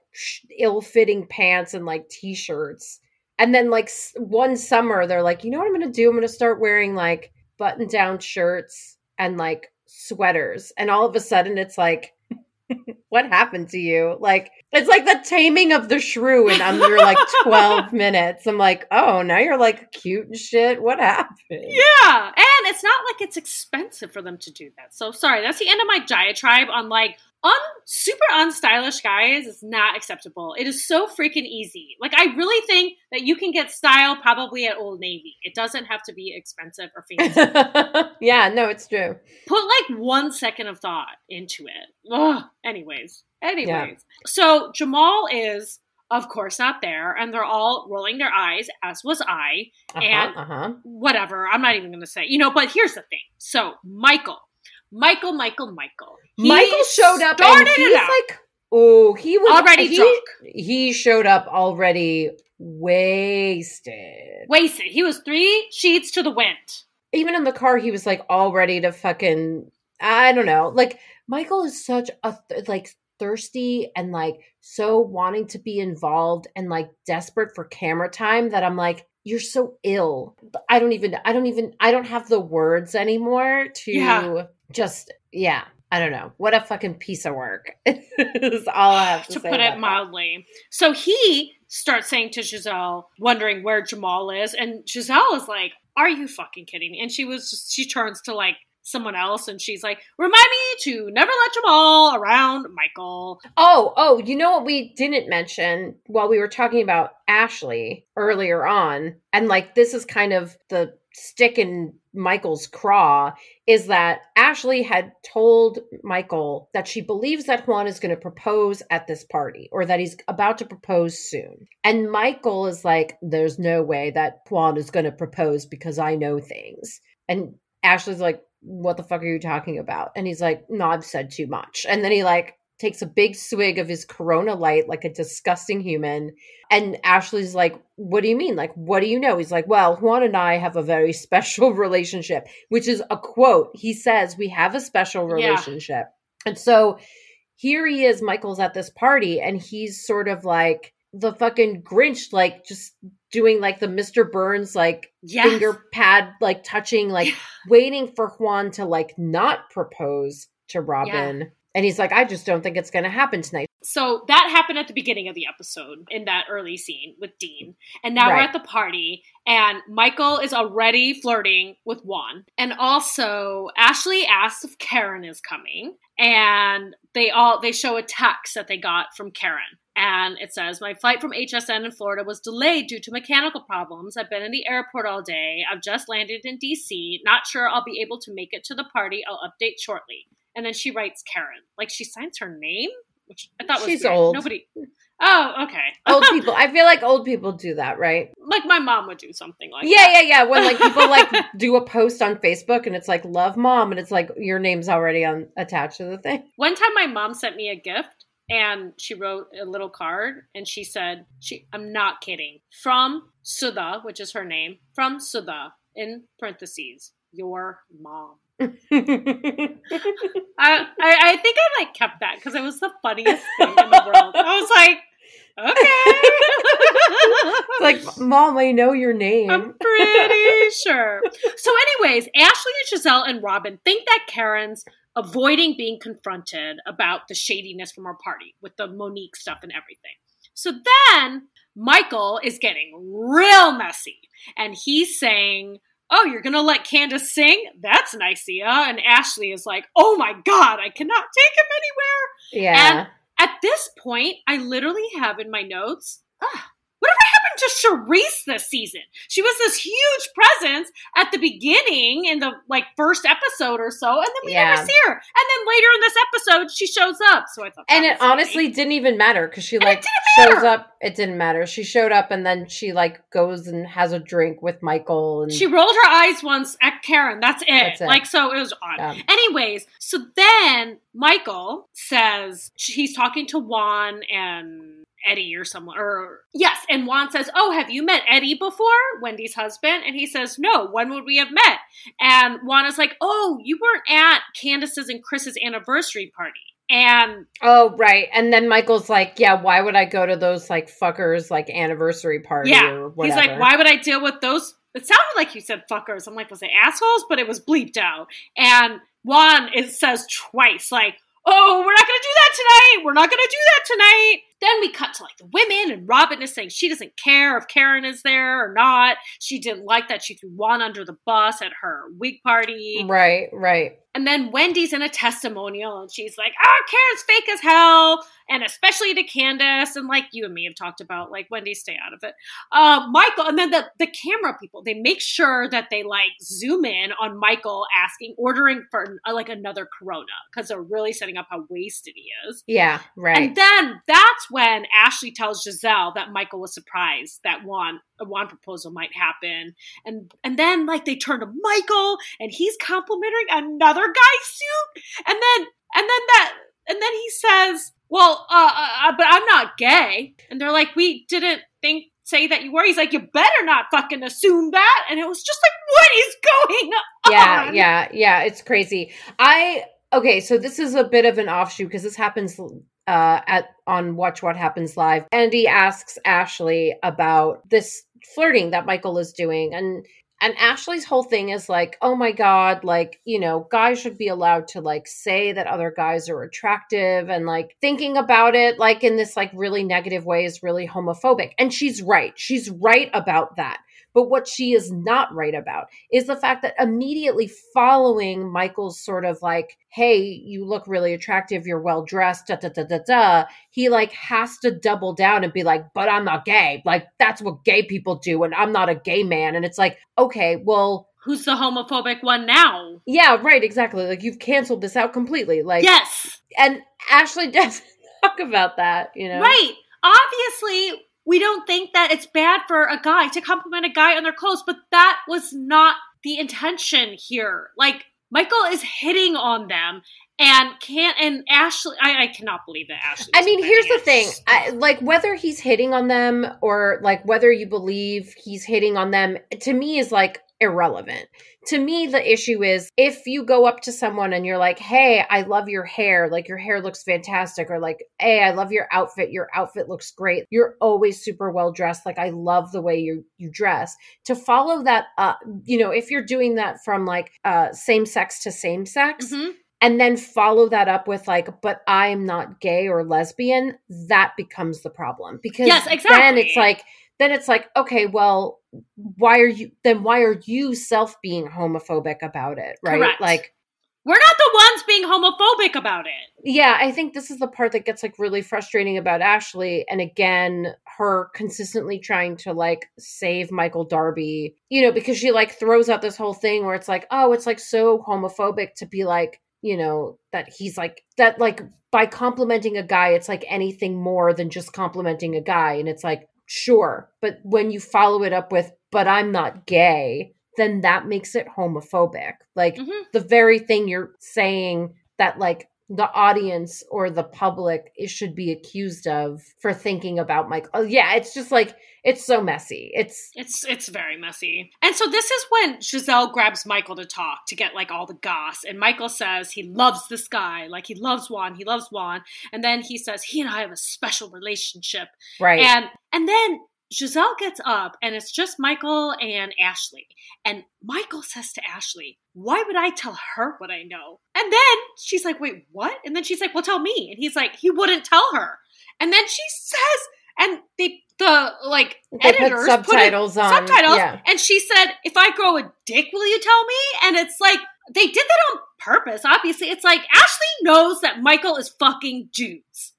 ill-fitting pants and like t-shirts and then like one summer they're like you know what i'm gonna do i'm gonna start wearing like button down shirts and like sweaters and all of a sudden it's like what happened to you? Like it's like the taming of the shrew in under like 12 minutes. I'm like oh now you're like cute and shit. What happened? Yeah, and it's not like it's expensive for them to do that. So sorry, that's the end of my diatribe on like un super unstylish guys is not acceptable. It is so freaking easy. Like I really think that you can get style probably at Old Navy. It doesn't have to be expensive or fancy. yeah, no, it's true. Put like one second of thought into it. Ugh. Anyways, anyways. So Jamal is of course not there, and they're all rolling their eyes, as was I. Uh-huh, And- uh-huh. whatever. I'm not even going to say, you know, but here's the thing. So, Michael, Michael, Michael, Michael. He Michael showed up and he's like, oh, he was already he, drunk, He showed up already wasted. wasted. He was three sheets to the wind. Even in the car, he was like all ready to fucking. I don't know. Like Michael is such a th- like thirsty and like so wanting to be involved and like desperate for camera time that I'm like, you're so ill. I don't even. I don't even. I don't have the words anymore to Yeah. just. Yeah. I don't know. What a fucking piece of work. is all I have to, to put it that. mildly. So he starts saying to Gizelle, wondering where Jamal is, and Gizelle is like, "Are you fucking kidding me?" And she was just, she turns to like someone else, and she's like, "Remind me to never let Jamal around Michael." Oh, oh, you know what we didn't mention while we were talking about Ashley earlier on, and like this is kind of the stick in Michael's craw, is that Ashley had told Michael that she believes that Juan is going to propose at this party or that he's about to propose soon. And Michael is like, there's no way that Juan is going to propose because I know things. And Ashley's like, what the fuck are you talking about? And he's like, no, I've said too much. And then he like takes a big swig of his Corona Light like a disgusting human. And Ashley's like, what do you mean? Like, what do you know? He's like, well, Juan and I have a very special relationship, which is a quote. He says, we have a special Yeah. relationship. And so here he is, Michael's at this party, and he's sort of like the fucking Grinch, like just doing like the Mr. Burns, like Yes. finger pad like touching like waiting for Juan to like not propose to Robyn. And he's like, I just don't think it's going to happen tonight. So that happened at the beginning of the episode in that early scene with Dean. And now we're at the party and Michael is already flirting with Juan. And also Ashley asks if Karen is coming and they all they show a text that they got from Karen. And it says, My flight from HSN in Florida was delayed due to mechanical problems. I've been in the airport all day. I've just landed in DC. Not sure I'll be able to make it to the party. I'll update shortly. And then she writes Karen. Like she signs her name, which I thought was She's weird. old. Nobody. Oh, okay. Old people. I feel like old people do that, right? Like my mom would do something like Yeah, that. yeah, yeah. When like people like do a post on Facebook and it's like love mom and it's like your name's already on attached to the thing. One time my mom sent me a gift and she wrote a little card and she said, she I'm not kidding. From Sudha, which is her name, from Sudha, in parentheses, your mom. I, I, I think I like kept that because it was the funniest thing in the world. I was like, okay. It's like, mom, I know your name. I'm pretty sure. So, anyways, Ashley and Gizelle and Robyn think that Karen's avoiding being confronted about the shadiness from her party with the Monique stuff and everything. So then Michael is getting real messy and he's saying, Oh, you're gonna let Candiace sing? That's nicia. And Ashley is like, Oh my god, I cannot take him anywhere. yeah. At this point, I literally have in my notes, ah, whatever happened to Charrisse this season? She was this huge presence at the beginning in the like first episode or so, and then we Yeah. never see her. And then later in this episode, she shows up. So I thought, and it funny. honestly didn't even matter because she like shows up. It didn't matter. She showed up and then she like goes and has a drink with Michael and she rolled her eyes once at Karen. That's it. That's it. Like so, it was odd. Yeah. Anyways, so then Michael says he's talking to Juan and Eddie or someone, or yes, and Juan says, "Oh, have you met Eddie before, Wendy's husband?" And he says, "No. When would we have met?" And Juan is like, "Oh, you weren't at Candiace's and Chris's anniversary party." And Oh, right. And then Michael's like, yeah, why would I go to those like fuckers like anniversary party yeah, he's like, "Why would I deal with those?" It sounded like you said fuckers. I'm like, was it assholes? But it was bleeped out. And Juan it says twice, like, "Oh, we're not gonna do that tonight. We're not gonna do that tonight." Then we cut to like the women, and Robyn is saying she doesn't care if Karen is there or not. She didn't like that she threw Juan under the bus at her wig party. Right, right. And then Wendy's in a testimonial and she's like, oh, Karen's fake as hell. And especially to Candiace. And like you and me have talked about, like, Wendy, stay out of it. Uh, Michael, and then the, the camera people, they make sure that they like zoom in on Michael asking, ordering for uh, like another Corona because they're really setting up how wasted he is. Yeah, right. And then that's when Ashley tells Gizelle that Michael was surprised that Juan a Juan proposal might happen. And and then like they turn to Michael and he's complimenting another guy's suit. And then and then that and then he says, "Well, uh, uh but I'm not gay." And they're like, "We didn't think say that you were." He's like, "You better not fucking assume that." And it was just like, "What is going on?" yeah, yeah, yeah. It's crazy. I okay. So this is a bit of an offshoot because this happens uh at on Watch What Happens Live. Andy asks Ashley about this flirting that Michael is doing, and and Ashley's whole thing is like, oh my god, like you know, guys should be allowed to like say that other guys are attractive, and like thinking about it like in this like really negative way is really homophobic. And she's right. She's right about that. But what she is not right about is the fact that immediately following Michael's sort of like, hey, you look really attractive, you're well dressed, da da da da da, he like has to double down and be like, but I'm not gay. Like, that's what gay people do, and I'm not a gay man. And it's like, okay, well, Who's the homophobic one now? yeah, right, exactly. Like, you've canceled this out completely. Like, yes. and Ashley doesn't talk about that, you know? Right. Obviously, we don't think that it's bad for a guy to compliment a guy on their clothes, but that was not the intention here. Like, Michael is hitting on them and can't, and Ashley, I, I cannot believe that Ashley. I mean, here's the thing. I, like whether he's hitting on them or like whether you believe he's hitting on them to me is like irrelevant. To me the issue is if you go up to someone and you're like, "Hey, I love your hair. Like your hair looks fantastic." Or like, "Hey, I love your outfit. Your outfit looks great. You're always super well dressed. Like I love the way you you dress." To follow that up, you know, if you're doing that from like uh same sex to same sex, Mhm. and then follow that up with like but i'm not gay or lesbian that becomes the problem because Yes, exactly. then it's like then it's like okay well why are you then why are you self being homophobic about it right Correct. like We're not the ones being homophobic about it. yeah i think this is the part that gets like really frustrating about ashley and again her consistently trying to like save michael darby you know because she like throws out this whole thing where it's like oh it's like so homophobic to be like you know that he's like that like by complimenting a guy it's like anything more than just complimenting a guy and it's like sure but when you follow it up with but i'm not gay then that makes it homophobic like Mhm. the very thing you're saying that like the audience or the public should be accused of for thinking about Mike. Oh yeah, it's just like it's so messy. It's It's it's very messy. And so this is when Gizelle grabs Michael to talk to get like all the goss. And Michael says he loves this guy, like he loves Juan, he loves Juan. And then he says he and I have a special relationship. right. And and then Gizelle gets up and it's just Michael and Ashley. And Michael says to Ashley, Why would I tell her what I know? And then she's like, Wait, what? And then she's like, Well, tell me. And he's like, He wouldn't tell her. And then she says, and they the like they put editors put it- subtitles on. subtitles. Yeah. And she said, if I grow a dick, will you tell me? And it's like, they did that on purpose, obviously. It's like, Ashley knows that Michael is fucking dudes.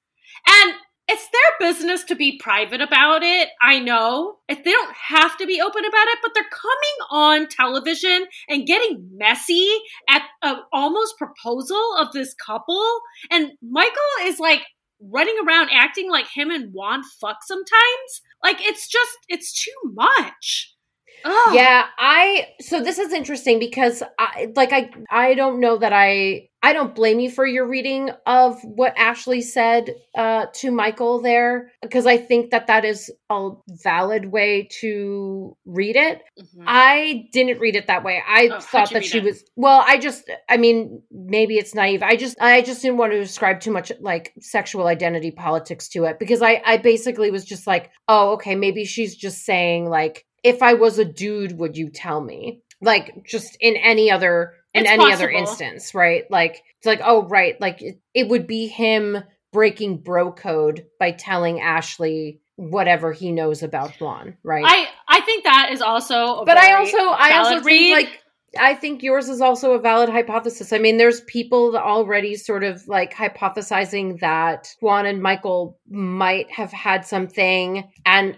And it's their business to be private about it. I know. If they don't have to be open about it, but they're coming on television and getting messy at a almost proposal of this couple. And Michael is like running around acting like him and Juan fuck sometimes. Like it's just it's too much. Ugh. Yeah, I so this is interesting because I like I I don't know that I I don't blame you for your reading of what Ashley said uh to Michael there because I think that that is a valid way to read it. Mhm. I didn't read it that way. I Oh, thought that she it? was well, I just I mean, maybe it's naive. I just I just didn't want to ascribe too much like sexual identity politics to it because I I basically was just like, "Oh, okay, maybe she's just saying like if I was a dude, would you tell me?" Like just in any other in It's any other instance, right? Like it's like, "Oh, right, like it, it would be him breaking bro code by telling Ashley whatever he knows about Juan, right?" I I think that is also a but I also I also read. think like I think yours is also a valid hypothesis. I mean, there's people already sort of like hypothesizing that Juan and Michael might have had something and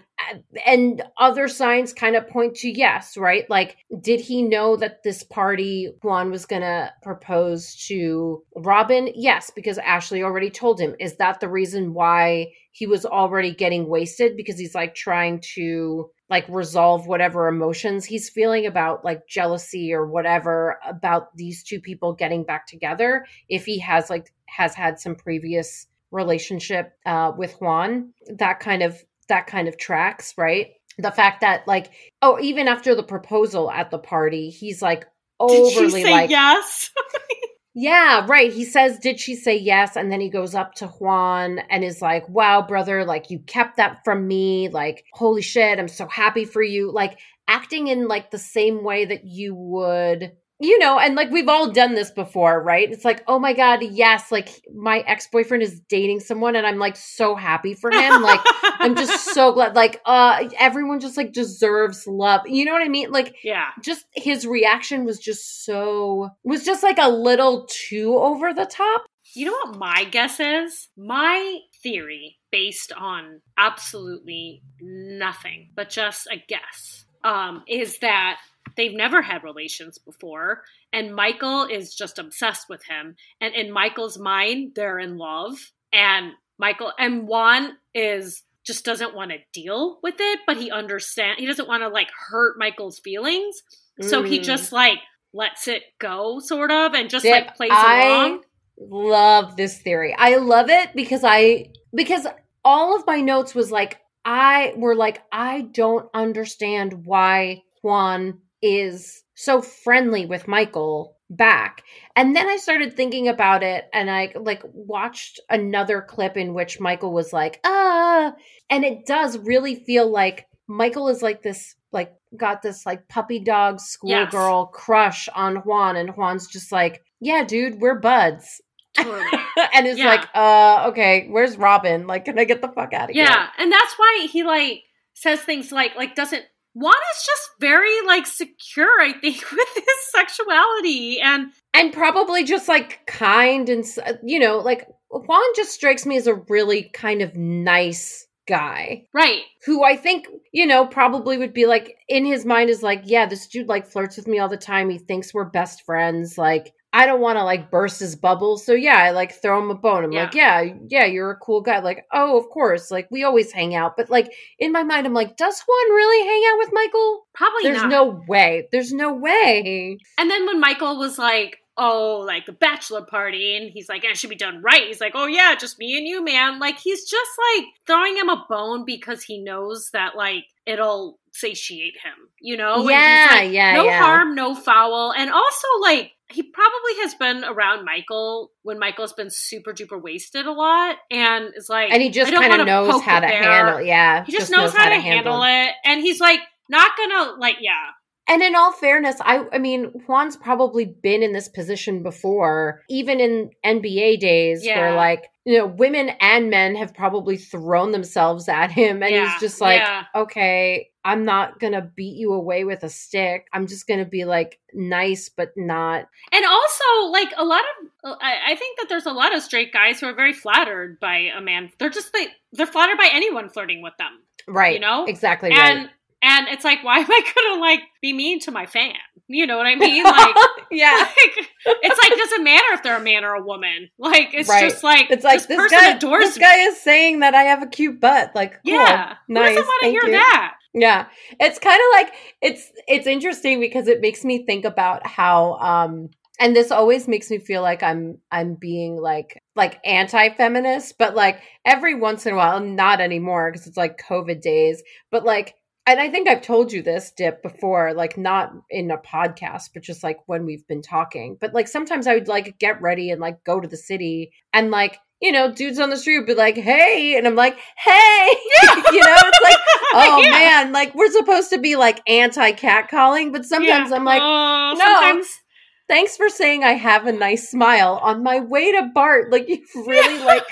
and other signs kind of point to yes, right? Like did he know that this party Juan was going to propose to Robyn? Yes, because Ashley already told him. Is that the reason why he was already getting wasted because he's like trying to like resolve whatever emotions he's feeling about like jealousy or whatever about these two people getting back together if he has like has had some previous relationship uh with Juan that kind of that kind of tracks right the fact that like oh even after the proposal at the party he's like overly like yes? yeah, right. He says, Did she say yes? And then he goes up to Juan and is like, Wow, brother, like you kept that from me. Like, holy shit, I'm so happy for you. Like, acting in like the same way that you would, you know, and like we've all done this before, right? It's like, Oh my God, yes, like my ex boyfriend is dating someone and I'm like so happy for him. Like, I'm just so glad. Like, uh, everyone just like deserves love. You know what I mean? Like, yeah. just his reaction was just so was just like a little too over the top. You know what my guess is? My theory, based on absolutely nothing but just a guess, um, is that they've never had relations before, and Michael is just obsessed with him. And in Michael's mind, they're in love, and Michael and Juan is just doesn't want to deal with it, but he understand he doesn't want to like hurt Michael's feelings, so he Mm. just like lets it go, sort of, and just Dip, like plays I along. love this theory. I love it because I because all of my notes was like I were like I don't understand why Juan is so friendly with Michael back. And then I started thinking about it and I like watched another clip in which Michael was like, "Ah," and it does really feel like Michael is like this like got this like puppy dog schoolgirl crush on Juan and Juan's just like yeah, dude, we're buds. Totally. and it's Yeah. like, uh, okay, where's Robyn? Like, can I get the fuck out of here? Yeah, and that's why he like says things like like doesn't Juan is just very like secure, I think, with his sexuality and and probably just like kind and you know like juan just strikes me as a really kind of nice guy. Right. who i think you know probably would be like in his mind is like yeah this dude like flirts with me all the time. He thinks we're best friends. Like i don't want to like burst his bubble so yeah i like throw him a bone i'm like yeah yeah you're a cool guy like oh of course like we always hang out but like in my mind i'm like does juan really hang out with michael Probably there's not. no way there's no way And then when Michael was like, "Oh, like the bachelor party," and he's like, "It should be done right." He's like, "Oh yeah, just me and you, man." Like he's just like throwing him a bone because he knows that like it'll satiate him, you know? Yeah like, yeah no yeah harm, no foul. And also, like, he probably has been around Michael when Michael's been super duper wasted a lot and is like, and he just kind of knows how to bear. handle yeah he just, knows, how, to handle it. And he's like, not gonna, like, yeah. And in all fairness i i mean juan's probably been in this position before even in nba days Yeah. where like you know women and men have probably thrown themselves at him and yeah, he's just like yeah. okay i'm not gonna beat you away with a stick i'm just gonna be like nice but not And also, like, a lot of, uh, I, I think that there's a lot of straight guys who are very flattered by a man. They're just, like, they're flattered by anyone flirting with them. right You know? exactly And, right and it's like, why am I gonna, like, be mean to my fan? You know what I mean? Like, yeah like it's like doesn't matter if they're a man or a woman. Like it's Right. just like it's like this person guy adores this me. guy is saying that i have a cute butt like cool, yeah, Who nice doesn't want to hear you. that? Yeah. It's kind of like it's it's interesting because it makes me think about how um and this always makes me feel like I'm I'm being like like anti-feminist, but like every once in a while, not anymore because it's like COVID days, but like and I think I've told you this dip before, like not in a podcast, but just like when we've been talking. But like sometimes I would like get ready and like go to the city and like you know, dudes on the street would be like, "Hey," and I'm like, "Hey," you know, it's like, oh Yeah. man, like we're supposed to be like anti catcalling, but sometimes Yeah. I'm like, Oh, no. sometimes thanks for saying I have a nice smile on my way to Bart. Like you've really like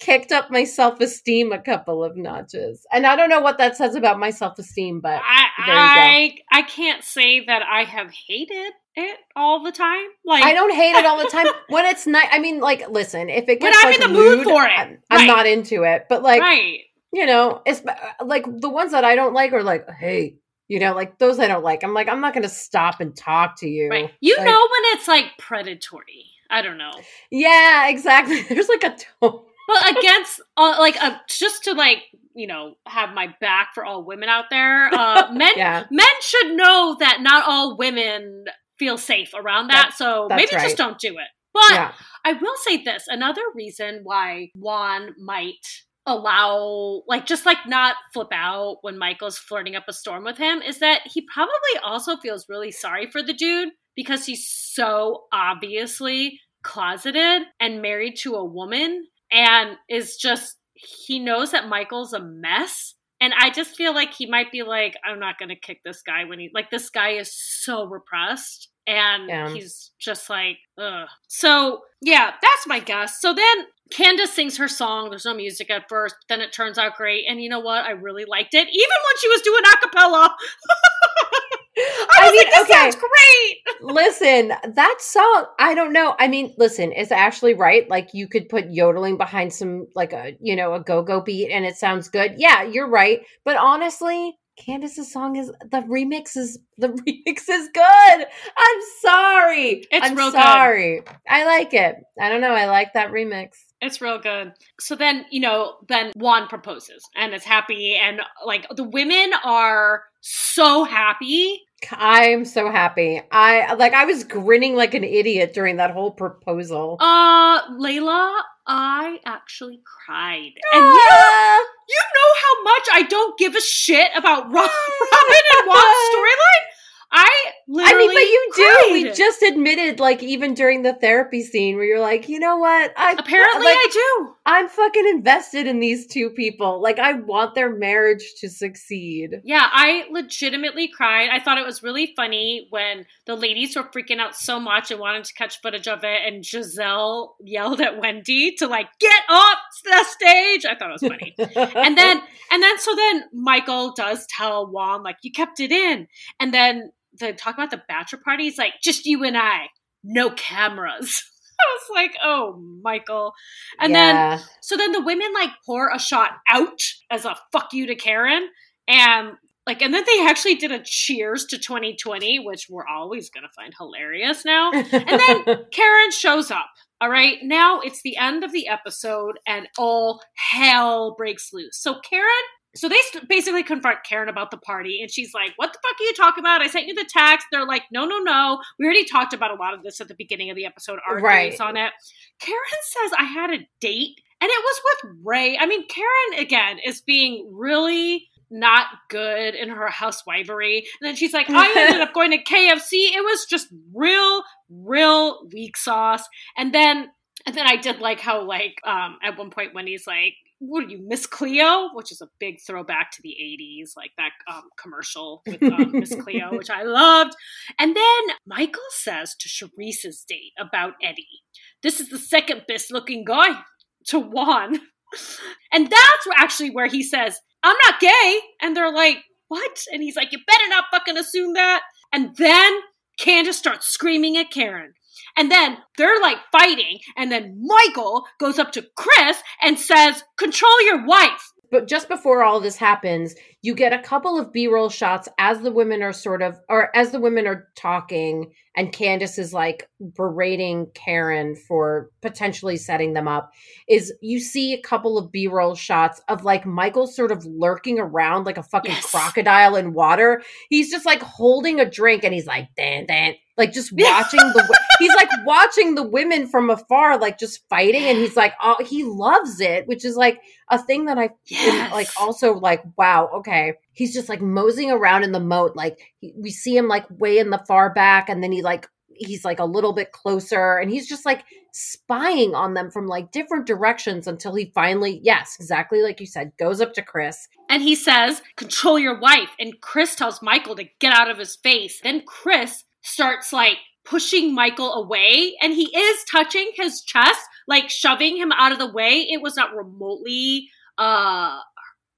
kicked up my self esteem a couple of notches, and I don't know what that says about my self esteem, but I I I can't say that I have hated it all the time. Like I don't hate it all the time when it's nice. I mean, like, listen, if it When gets I'm like in the mood for it. I'm, I'm Right. not into it. But like, right. you know, it's like the ones that I don't like are like, hey, you know, like those I don't like. I'm like, I'm not going to stop and talk to you. Right. You Like- know when it's like predatory. I don't know. Yeah, exactly. There's like a tone. But against uh, like uh, just to like, you know, have my back for all women out there. Uh men Yeah, men should know that not all women feel safe around that. That's- so that's maybe right. just don't do it. But yeah, I will say this another reason why Juan might allow, like, just like not flip out when Michael's flirting up a storm with him is that he probably also feels really sorry for the dude because he's so obviously closeted and married to a woman and is just, he knows that Michael's a mess. And I just feel like he might be like, I'm not going to kick this guy when he, like, this guy is so repressed. And Yeah. he's just like, ugh. So, yeah, that's my guess. So then Candiace sings her song. There's no music at first. Then it turns out great. And you know what? I really liked it. Even when she was doing a cappella. I I was mean, like, this okay. sounds great. listen, that song, I don't know. I mean, listen, is Ashley right? Like you could put yodeling behind some like a, you know, a go-go beat and it sounds good. Yeah, you're right. But honestly, Candiace's song is the remix is the remix is good. I'm sorry. It's I'm real good. sorry. I like it. I don't know. I like that remix. It's real good. So then, you know, then Juan proposes and is happy. And like the women are so happy. I'm so happy. I like I was grinning like an idiot during that whole proposal. Uh, Leila, I actually cried. And you know, Ah! you know how much I don't give a shit about Rob, Robyn and Juan's storyline? I I mean, but you do we just admitted, like, even during the therapy scene where you're like, you know what? I apparently like, I do. I'm fucking invested in these two people. Like, I want their marriage to succeed. Yeah, I legitimately cried. I thought it was really funny when the ladies were freaking out so much and wanted to catch footage of it, and Gizelle yelled at Wendy to like get off the stage. I thought it was funny. and then, and then, so then Michael does tell Juan like, "You kept it in," and then the talk about the bachelor party. He's like, "Just you and I, no cameras." I was like, oh, Michael. And Yeah. then, so then the women like pour a shot out as a fuck you to Karen. And like, and then they actually did a cheers to 2020, which we're always going to find hilarious now. And then Karen shows up. All right. Now it's the end of the episode and all hell breaks loose. So Karen, so they st- basically confront Karen about the party and she's like, What the fuck are you talking about? I sent you the text. They're like, No, no, no. We already talked about a lot of this at the beginning of the episode. Our Right. on it. Karen says, I had a date and it was with Ray. I mean, Karen, again, is being really not good in her housewifery. And then she's like, I ended up going to KFC. It was just real, real weak sauce. And then and then I did like how like um at one point when he's like, What are you, Miss Cleo? Which is a big throwback to the 80s, like that um commercial with um, Miss Cleo, which I loved. And then Michael says to Charrisse's date about Eddie, This is the second best looking guy to Juan. And that's actually where he says, I'm not gay. And they're like, What? And he's like, You better not fucking assume that. And then Candiace starts screaming at Karen. And then they're like fighting. And then Michael goes up to Chris and says, Control your wife. but just before all this happens, you get a couple of B-roll shots as the women are sort of or as the women are talking and Candiace is like berating Karen for potentially setting them up is you see a couple of B-roll shots of like Michael sort of lurking around like a fucking Yes. crocodile in water. He's just like holding a drink and he's like dan dan like just watching the he's like watching the women from afar like just fighting and he's like oh he loves it which is like a thing that I Yes. like also like wow okay he's just like moseying around in the moat like he, we see him like way in the far back and then he like he's like a little bit closer and he's just like spying on them from like different directions until he finally yes exactly like you said goes up to chris And he says, Control your wife. And Chris tells Michael to get out of his face. Then Chris starts like pushing Michael away and he is touching his chest, like shoving him out of the way. It was not remotely, uh,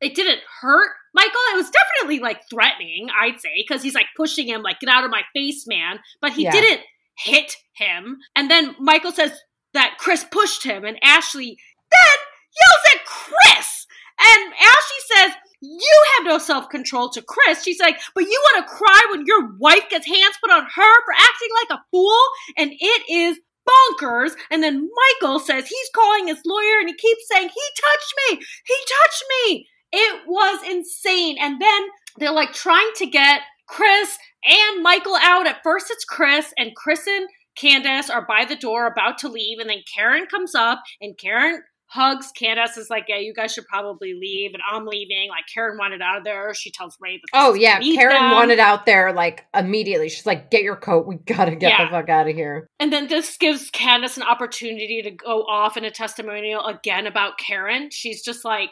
it didn't hurt Michael. It was definitely like threatening, I'd say, because he's like pushing him, like, get out of my face, man. But he Yeah. didn't hit him. And then Michael says that Chris pushed him and Ashley then yells at Chris. And Ashley says, You have no self control to Chris. She's like, But you want to cry when your wife gets hands put on her for acting like a fool? And it is bonkers. And then Michael says he's calling his lawyer and he keeps saying, He touched me. He touched me. It was insane. And then they're like trying to get Chris and Michael out. At first, it's Chris, and Chris and Candiace are by the door about to leave. And then Karen comes up and Karen hugs Candiace is like, Yeah, you guys should probably leave. And I'm leaving. Like, Karen wanted out of there. She tells Ray that oh yeah karen them. wanted out there like immediately she's like get your coat we gotta get Yeah. the fuck out of here And then this gives Candiace an opportunity to go off in a testimonial again about Karen. She's just like,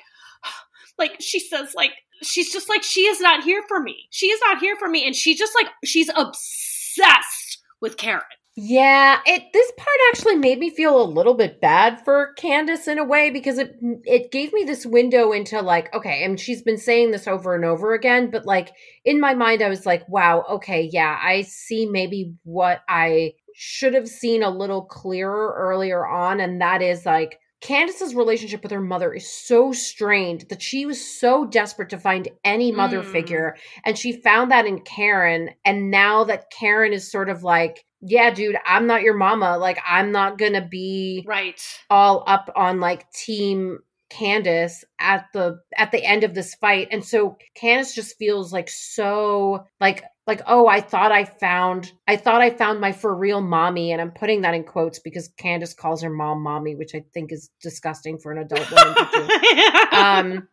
like she says, like she's just like she is not here for me. She is not here for me, and she just like she's obsessed with Karen. Yeah, it this part actually made me feel a little bit bad for Candiace in a way because it it gave me this window into like okay, and she's been saying this over and over again, but like in my mind I was like, wow, okay, yeah, I see maybe what I should have seen a little clearer earlier on and that is like Candiace's relationship with her mother is so strained that she was so desperate to find any mother Mm. figure and she found that in Karen and now that Karen is sort of like yeah dude I'm not your mama like I'm not going to be Right. all up on like team Candiace at the at the end of this fight. And so Candiace just feels like so like like oh I thought I found I thought I found my for real mommy. And I'm putting that in quotes because Candiace calls her mom mommy which I think is disgusting for an adult woman to do. Um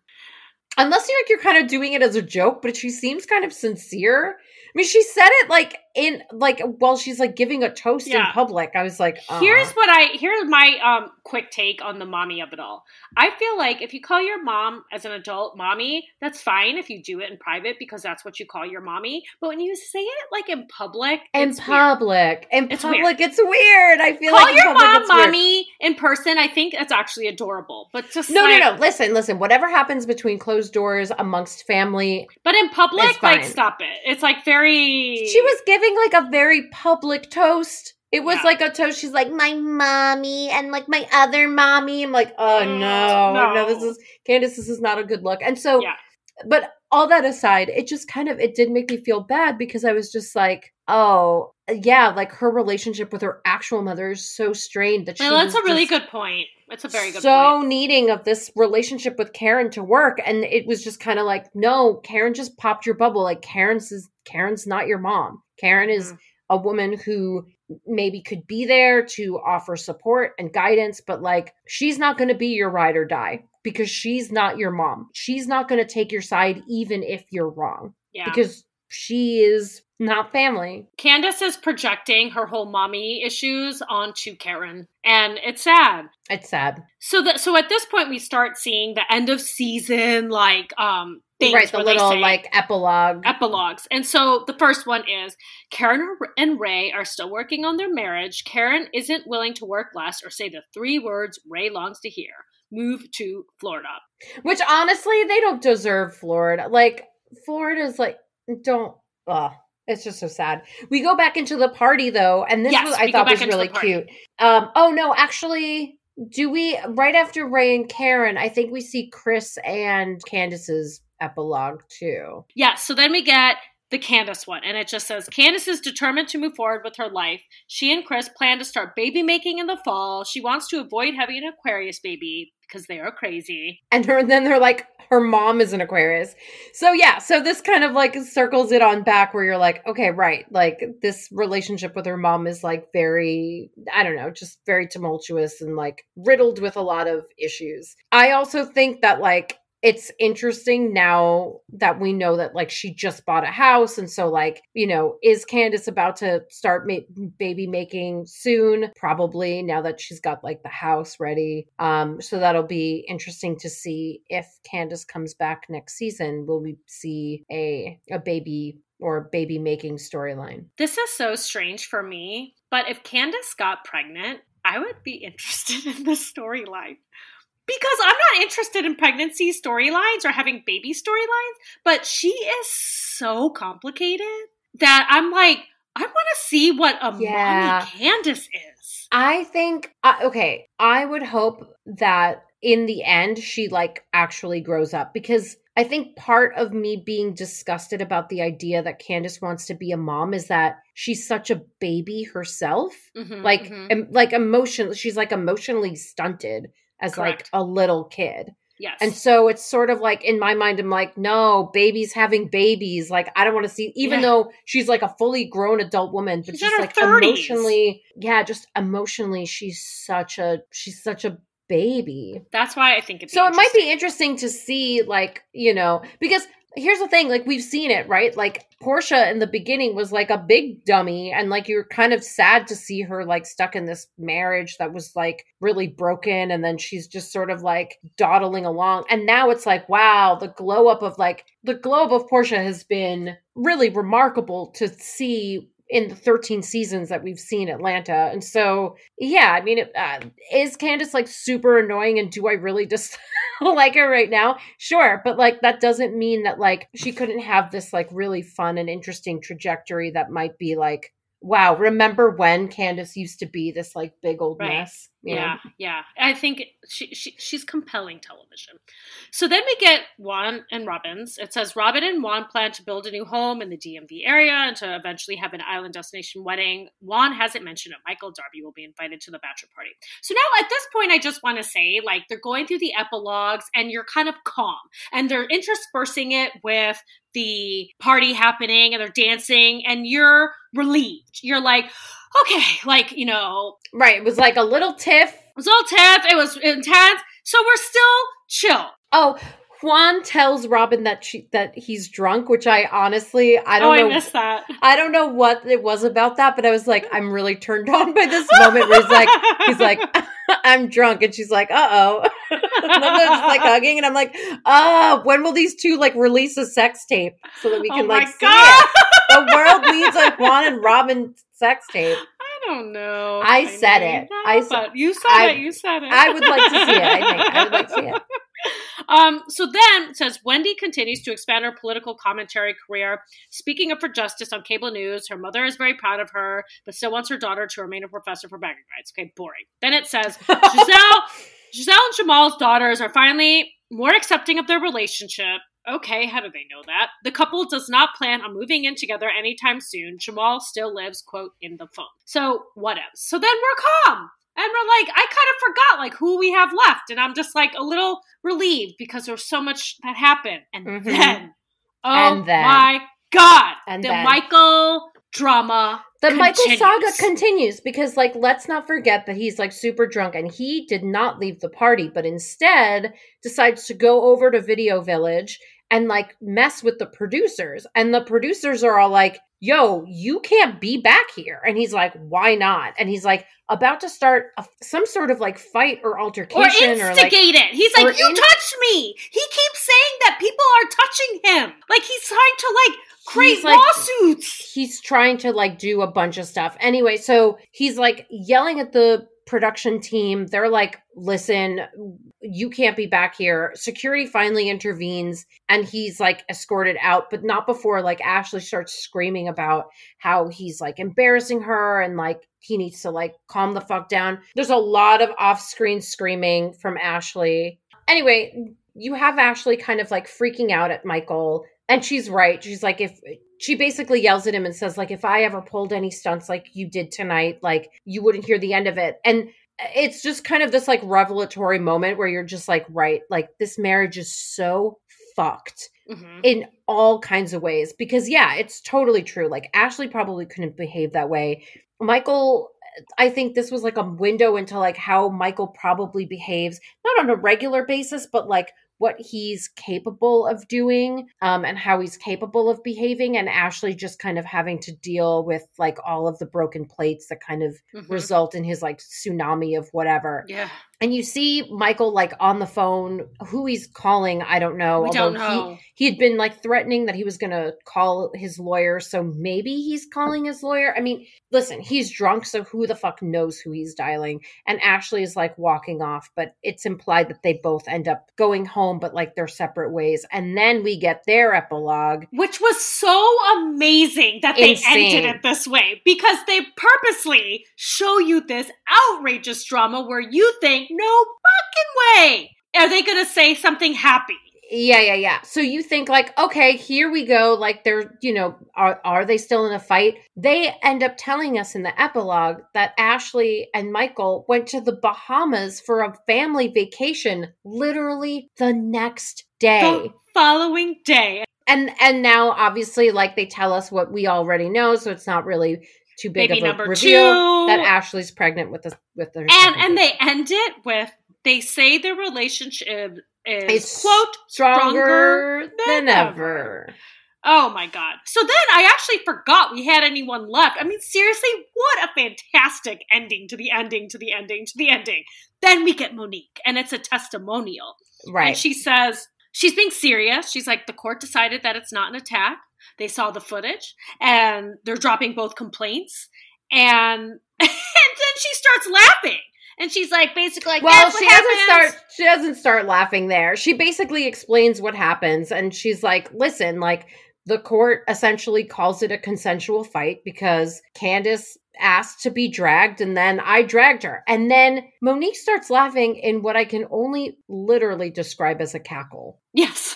unless you're like you're kind of doing it as a joke but she seems kind of sincere. I mean she said it like in like while she's like giving a toast in public. I was like, uh Here's what I here's my um quick take on the mommy of it all. I feel like if you call your mom as an adult mommy, that's fine if you do it in private because that's what you call your mommy. But when you say it like in public, in it's weird. public. In It's public, it's weird. I feel Call like your public, mom mommy in person. I think that's actually adorable. But just No, like, no, no. Listen, listen. Whatever happens between closed doors amongst family, But in public, like stop it. It's like very. she was giving like a very public toast. It was Yeah. like a toast. She's like my mommy and like my other mommy. I'm like, oh Mm, no, no, no. this is Candiace. This is not a good look. And so, Yeah. but all that aside, it just kind of it did make me feel bad because I was just like, oh yeah, like her relationship with her actual mother is so strained that she. Well, that's a really good point. It's a very good so point. needing of this relationship with Karen to work, and it was just kind of like, no, Karen just popped your bubble. Like Karen's is Karen's not your mom. Karen is Mhm. a woman who maybe could be there to offer support and guidance, but like she's not going to be your ride or die because she's not your mom. She's not going to take your side even if you're wrong Yeah. because she is not family. Candiace is projecting her whole mommy issues onto Karen, and it's sad. It's sad. So that so at this point we start seeing the end of season like um things right, the little like epilogue. epilogues. And so the first one is Karen and Ray are still working on their marriage. Karen isn't willing to work less or say the three words Ray longs to hear. Move to Florida. Which honestly, they don't deserve Florida. Like Florida's like don't. Ugh, it's just so sad. We go back into the party though, and this Yes, was I thought was really cute. Um. Oh no, actually, do we right after Ray and Karen? I think we see Chris and Candiace's epilogue too. Yeah, so then we get the Candiace one, and it just says Candiace is determined to move forward with her life. She and Chris plan to start baby making in the fall. She wants to avoid having an Aquarius baby because they are crazy. And her, then they're like, her mom is an Aquarius. So yeah, so this kind of like circles it on back where you're like, okay, right. Like this relationship with her mom is like very, I don't know, just very tumultuous and like riddled with a lot of issues. I also think that like it's interesting now that we know that like she just bought a house and so like you know is candiace about to start ma- baby making soon? Probably now that she's got like the house ready. Um so that'll be interesting to see if candiace comes back next season will we see a a baby or baby making storyline? This is so strange for me, but if Candiace got pregnant, I would be interested in this storyline. Because I'm not interested in pregnancy storylines or having baby storylines, but she is so complicated that I'm like, I want to see what a Yeah. mommy Candiace is. I think uh, okay, I would hope that in the end she like actually grows up because I think part of me being disgusted about the idea that Candiace wants to be a mom is that she's such a baby herself. Mhm, Like mhm. em- like emotion she's like emotionally stunted as Correct. like a little kid. yes. And so it's sort of like in my mind, I'm like, no, babies having babies. Like, I don't want to see, even Yeah. though she's like a fully grown adult woman, but She's just like 30s. emotionally, yeah, just emotionally, she's such a, she's such a baby. That's why I think it's So it might be interesting to see, like, you know, because here's the thing, like, we've seen it, right? Like, Porsha in the beginning was like a big dummy, and like, you're kind of sad to see her like stuck in this marriage that was like really broken, and then she's just sort of like dawdling along. And now it's like, wow, the glow up of like, the glow up of Porsha has been really remarkable to see in the 13 seasons that we've seen Atlanta. And so, yeah, I mean, it, uh, is Candiace like super annoying and do I really just like her right now? Sure. But like, that doesn't mean that like she couldn't have this like really fun and interesting trajectory that might be like, wow, remember when Candiace used to be this like big old Right. mess? Yeah, yeah. I think she, she she's compelling television. So then we get Juan and Robyn's. It says Robyn and Juan plan to build a new home in the DMV area and to eventually have an island destination wedding. Juan hasn't mentioned it. Michael Darby will be invited to the bachelor party. So now at this point, I just want to say, like, they're going through the epilogues and you're kind of calm, and they're interspersing it with the party happening and they're dancing, and you're relieved. You're like, okay, like you know, Right. It was like a little tiff. it was all tiff. It was intense. So we're still chill. Oh, Juan tells Robyn that she that he's drunk, which I honestly I don't oh, know. I missed that. I don't know what it was about that, but I was like, I'm really turned on by this moment where he's like, he's like, I'm drunk, and she's like, uh oh, just like hugging, and I'm like, oh, when will these two like release a sex tape so that we can oh like my see it? The world needs a Juan and Robyn sex tape. I don't know. I if said it. I s- but you said I- it. You said it. I would like to see it. I think I would like to see it. Um, so then it says Wendy continues to expand her political commentary career, speaking up for justice on cable news. Her mother is very proud of her, but still wants her daughter to remain a professor for bragging rights. Okay, boring. Then it says Gizelle, Gizelle and Jamal's daughters are finally more accepting of their relationship. Okay, how do they know that? The couple does not plan on moving in together anytime soon. Jamal still lives, quote, in the phone. So, what else? So then we're calm. And we're like, I kind of forgot like who we have left. And I'm just like a little relieved because there's so much that happened. And Mhm. then, oh And then. my God, And the then. Michael drama. The Michael saga continues because, like, let's not forget that he's like super drunk and he did not leave the party, but instead decides to go over to Video Village and like mess with the producers. And the producers are all like, yo, you can't be back here. And he's like, why not? And he's like, about to start a, some sort of like fight or Or altercation or, like, instigate it. He's like, you in- touched me. He keeps saying that people are touching him. Like he's trying to like create He's, like- lawsuits. he's trying to like do a bunch of stuff. Anyway, so he's like yelling at the production team. They're like, listen, you can't be back here. Security finally intervenes and he's like escorted out, but not before like Ashley starts screaming about how he's like embarrassing her and like he needs to like calm the fuck down. There's a lot of off screen screaming from Ashley. Anyway, you have Ashley kind of like freaking out at Michael. And she's right. She's like, if she basically yells at him and says, like, if I ever pulled any stunts like you did tonight, like you wouldn't hear the end of it. And it's just kind of this like revelatory moment where you're just like, right, like this marriage is so fucked Mhm. in all kinds of ways because yeah it's totally true like ashley probably couldn't behave that way michael i think this was like a window into like how michael probably behaves not on a regular basis but like what he's capable of doing um, and how he's capable of behaving and ashley just kind of having to deal with like all of the broken plates that kind of Mhm. result in his like tsunami of whatever Yeah, and you see michael like on the phone who he's calling i don't know we although don't he- know. he had been like threatening that he was going to call his lawyer so maybe he's calling his lawyer i mean listen he's drunk so who the fuck knows who he's dialing and ashley is like walking off but it's implied that they both end up going home but like they're separate ways and then we get their epilogue Which was so amazing that they Insane. ended it this way because they purposely show you this outrageous drama where you think, no fucking way. Are they going to say something happy? yeah yeah yeah so you think like okay here we go like they're you know are are they still in a fight they end up telling us in the epilogue that ashley and michael went to the bahamas for a family vacation literally the next day The following day. and and now obviously like they tell us what we already know so it's not really too big Baby of a number reveal two. that ashley's pregnant with the with her and and baby. they end it with they say their relationship is It's quote stronger than than ever. ever. Oh my god. So then i actually forgot we had anyone left. I mean seriously what a fantastic ending to the ending to the ending to the ending. Then we get monique and it's a testimonial. Right. and she says she's being serious. She's like the court decided that it's not an attack they saw the footage and they're dropping both complaints and and then she starts laughing and she's like basically like well, "That's what she doesn't start. She doesn't start laughing there. She basically explains what happens, and she's like, "Listen, like the court essentially calls it a consensual fight because Candiace asked to be dragged, and then I dragged her, and then Monique starts laughing in what I can only literally describe as a cackle. yes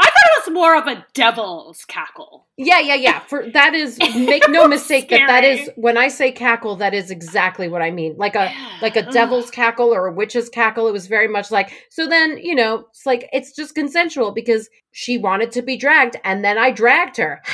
i thought it was more of a devil's cackle Yeah, yeah, yeah. For that is make no mistake that that Scary. is when I say cackle, that is exactly what I mean. Like a like a Ugh. devil's cackle or a witch's cackle. It was very much like, so then, you know, it's like, it's just consensual because she wanted to be dragged and then I dragged her.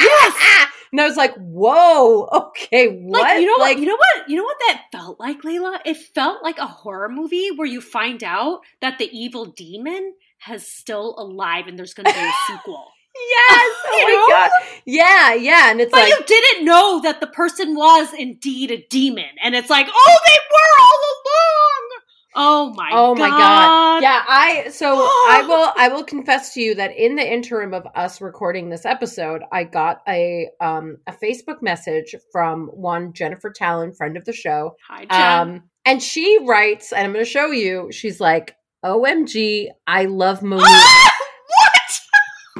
Yes. And I was like, whoa, okay, what? Like, you know like, what? You know what? You know what that felt like, Leila? It felt like a horror movie where you find out that the evil demon has still alive and there's going to be a sequel. Yes. Oh my know? god. Yeah, yeah. And it's But like you didn't know that the person was indeed a demon, and it's like, oh, they were all along. Oh my! Oh my god. Yeah, I so. I will I will confess to you that in the interim of us recording this episode, I got a um a Facebook message from one Jennifer Talon, friend of the show. Hi, Jen. Um and she writes, and I'm gonna show you, she's like, OMG, I love Monique. what?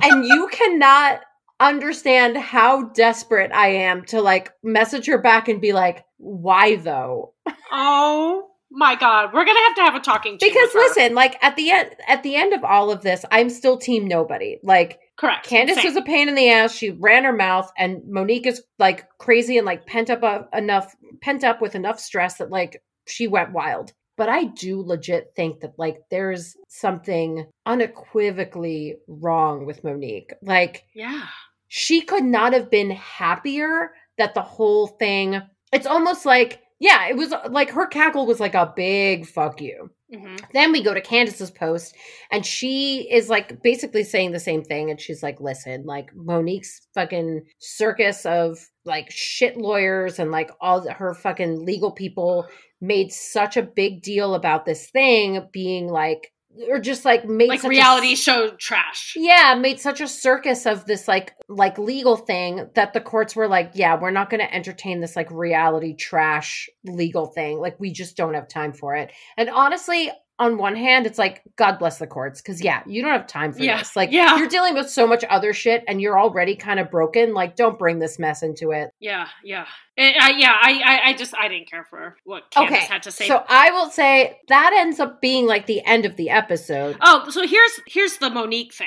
and you cannot understand how desperate I am to like message her back and be like, why though? Oh my god, we're gonna have to have a talking Because listen, like at the end at the end of all of this, I'm still team nobody. Like correct. Candiace Same. was a pain in the ass. She ran her mouth, and Monique is like crazy and like pent up uh, enough, pent up with enough stress that like she went wild. But I do legit think that like there's something unequivocally wrong with Monique. Like yeah. she could not have been happier that the whole thing. It's almost like yeah, it was like her cackle was like a big fuck you. hmm Then we go to Candiace's post, and she is like basically saying the same thing. And she's like, listen, like Monique's fucking circus of like shit lawyers and like all the- her fucking legal people made such a big deal about this thing being like, or just like made Like such a reality s- show trash. yeah, made such a circus of this like like legal thing that the courts were like, yeah, we're not going to entertain this like reality trash legal thing. Like we just don't have time for it. And honestly, on one hand, it's like God bless the courts cuz yeah, you don't have time for Yeah, this. Like yeah. you're dealing with so much other shit and you're already kind of broken. Like don't bring this mess into it. Yeah, yeah, Eh, I, yeah. I, I, I just, I didn't care for what Candiace Okay, had to say. So I will say that ends up being like the end of the episode. oh, so here's here's the Monique thing,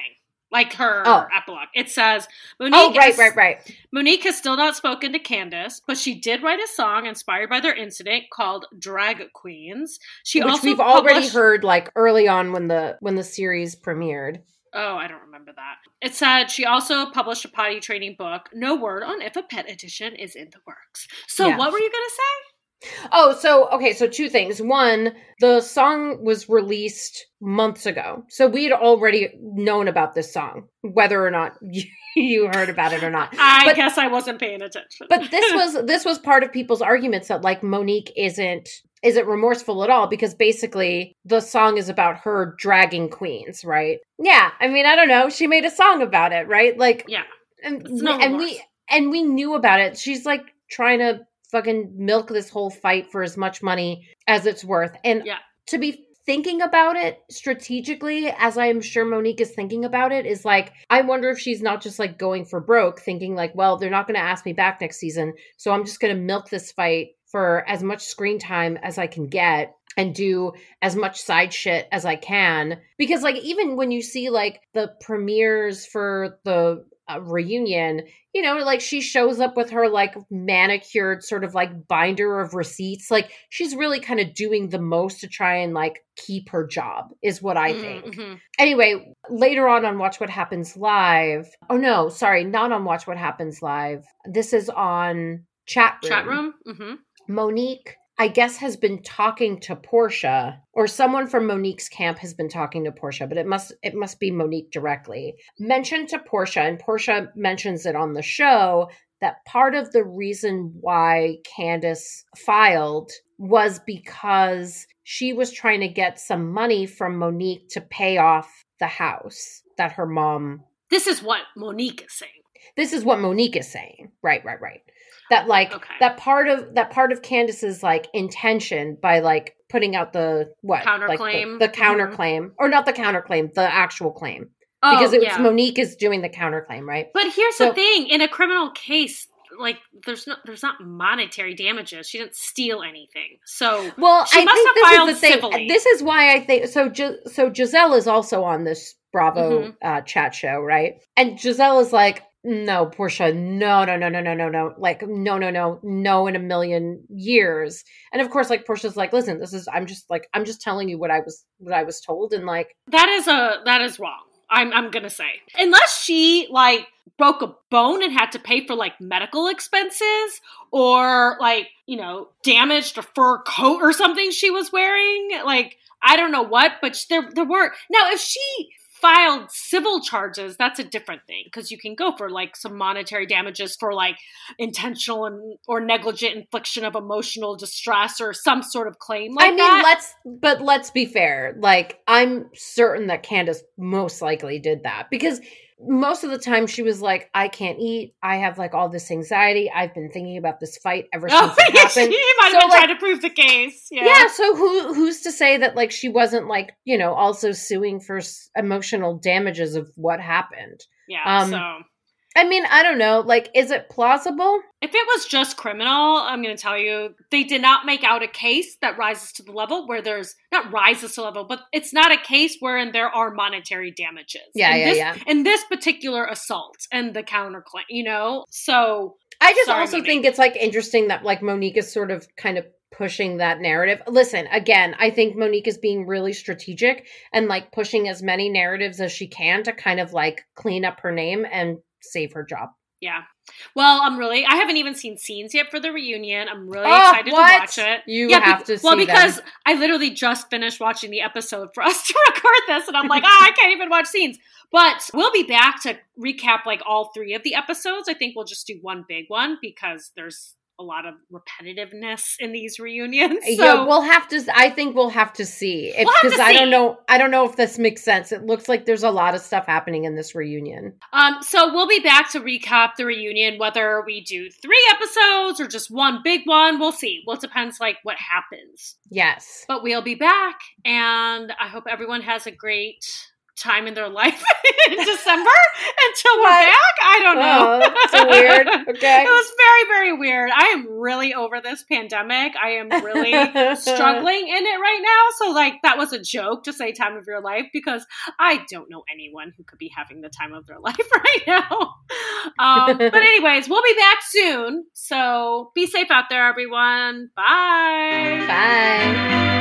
like her Oh. epilogue. It says Monique. Oh, right, has- right, right. Monique has still not spoken to Candiace, but she did write a song inspired by their incident called "Drag Queens." She Which we've already heard like early on when the when the series premiered. Oh, I don't remember that. It said she also published a potty training book. No word on if a pet edition is in the works. So, Yeah. what were you gonna say? Oh, so okay, so two things. One, the song was released months ago. So we had already known about this song, whether or not you, you heard about it or not. I But- guess I wasn't paying attention. But this was this was part of people's arguments that like Monique isn't isn't remorseful at all because basically the song is about her dragging queens, right? Yeah, I mean, I don't know. She made a song about it, right? Like yeah, and, and we and we knew about it. She's like trying to fucking milk this whole fight for as much money as it's worth. And Yeah. to be thinking about it strategically, as I'm sure Monique is thinking about it, is like I wonder if she's not just like going for broke, thinking like, well, they're not going to ask me back next season, so I'm just going to milk this fight for as much screen time as I can get and do as much side shit as I can. Because, like, even when you see like the premieres for the reunion, you know, like she shows up with her like manicured sort of like binder of receipts. Like, she's really kind of doing the most to try and like keep her job, is what I Mhm, think. mhm. Anyway, later on on Watch What Happens Live. Oh, no, sorry, not on Watch What Happens Live. This is on Chat Room. Chat room. Mm-hmm. Monique, I guess, has been talking to Porsha, or someone from Monique's camp has been talking to Porsha, but it must it must be Monique directly. Mentioned to Porsha, and Porsha mentions it on the show that part of the reason why Candiace filed was because she was trying to get some money from Monique to pay off the house that her mom This is what Monique is saying. this is what Monique is saying. Right, right, right. That like Okay. that part of that part of Candiace's like intention by like putting out the what like the, Counterclaim. the Mhm. counterclaim or not the counterclaim the actual claim Oh, because it was yeah. Monique is doing the counterclaim right But here's So- the thing: in a criminal case, like there's no there's not monetary damages. She didn't steal anything. So well She I must think have this filed is the thing civilly. this is why I think so Gi- so Gizelle is also on this Bravo Mhm. uh, chat show right and Gizelle is like no Porsha no no no no no no no. Like no no no no in a million years. And of course like Porsha's like listen this is I'm just like I'm just telling you what I was what I was told and like that is a that is wrong. I'm I'm gonna say. Unless she like broke a bone and had to pay for like medical expenses or like you know damaged a fur coat or something she was wearing like I don't know what, but there there were now if she filed civil charges, that's a different thing because you can go for like some monetary damages for like intentional and, or negligent infliction of emotional distress or some sort of claim like I mean, that. let's but let's be fair. Like I'm certain that Candiace most likely did that because most of the time she was like, I can't eat. I have like all this anxiety. I've been thinking about this fight ever since Oh, it happened. she might have So, been like- trying to prove the case. Yeah. Yeah. so who who's to say that like she wasn't like you know also suing for s- emotional damages of what happened? Yeah. Um, so I mean, I don't know. Like, is it plausible? if it was just criminal, I'm going to tell you, they did not make out a case that rises to the level where there's not rises to level, but it's not a case wherein there are monetary damages. Yeah, in yeah, this, yeah. In this particular assault and the counterclaim, you know, so I just Sorry, also Monique. think it's like interesting that like Monique is sort of kind of pushing that narrative. Listen, again, I think Monique is being really strategic and like pushing as many narratives as she can to kind of like clean up her name and save her job. yeah. Well, I'm really, I haven't even seen scenes yet for the reunion. I'm really Oh, excited what? to watch it. You yeah, have be- to well because them. I literally just finished watching the episode for us to record this, and I'm like, ah, I can't even watch scenes. But we'll be back to recap like all three of the episodes. I think we'll just do one big one because there's a lot of repetitiveness in these reunions. So yeah, we'll have to. I think we'll have to see We'll because I don't know. I don't know if this makes sense. It looks like there's a lot of stuff happening in this reunion. Um, so we'll be back to recap the reunion, whether we do three episodes or just one big one. We'll see. Well, it depends like what happens. Yes. But we'll be back, and I hope everyone has a great time in their life in December until we're back. I don't know. know. It's weird. Okay. It was very, very weird. I am really over this pandemic. I am really struggling in it right now. So like that was a joke to say time of your life because I don't know anyone who could be having the time of their life right now. Um, but anyways, we'll be back soon. So be safe out there, everyone. Bye. Bye.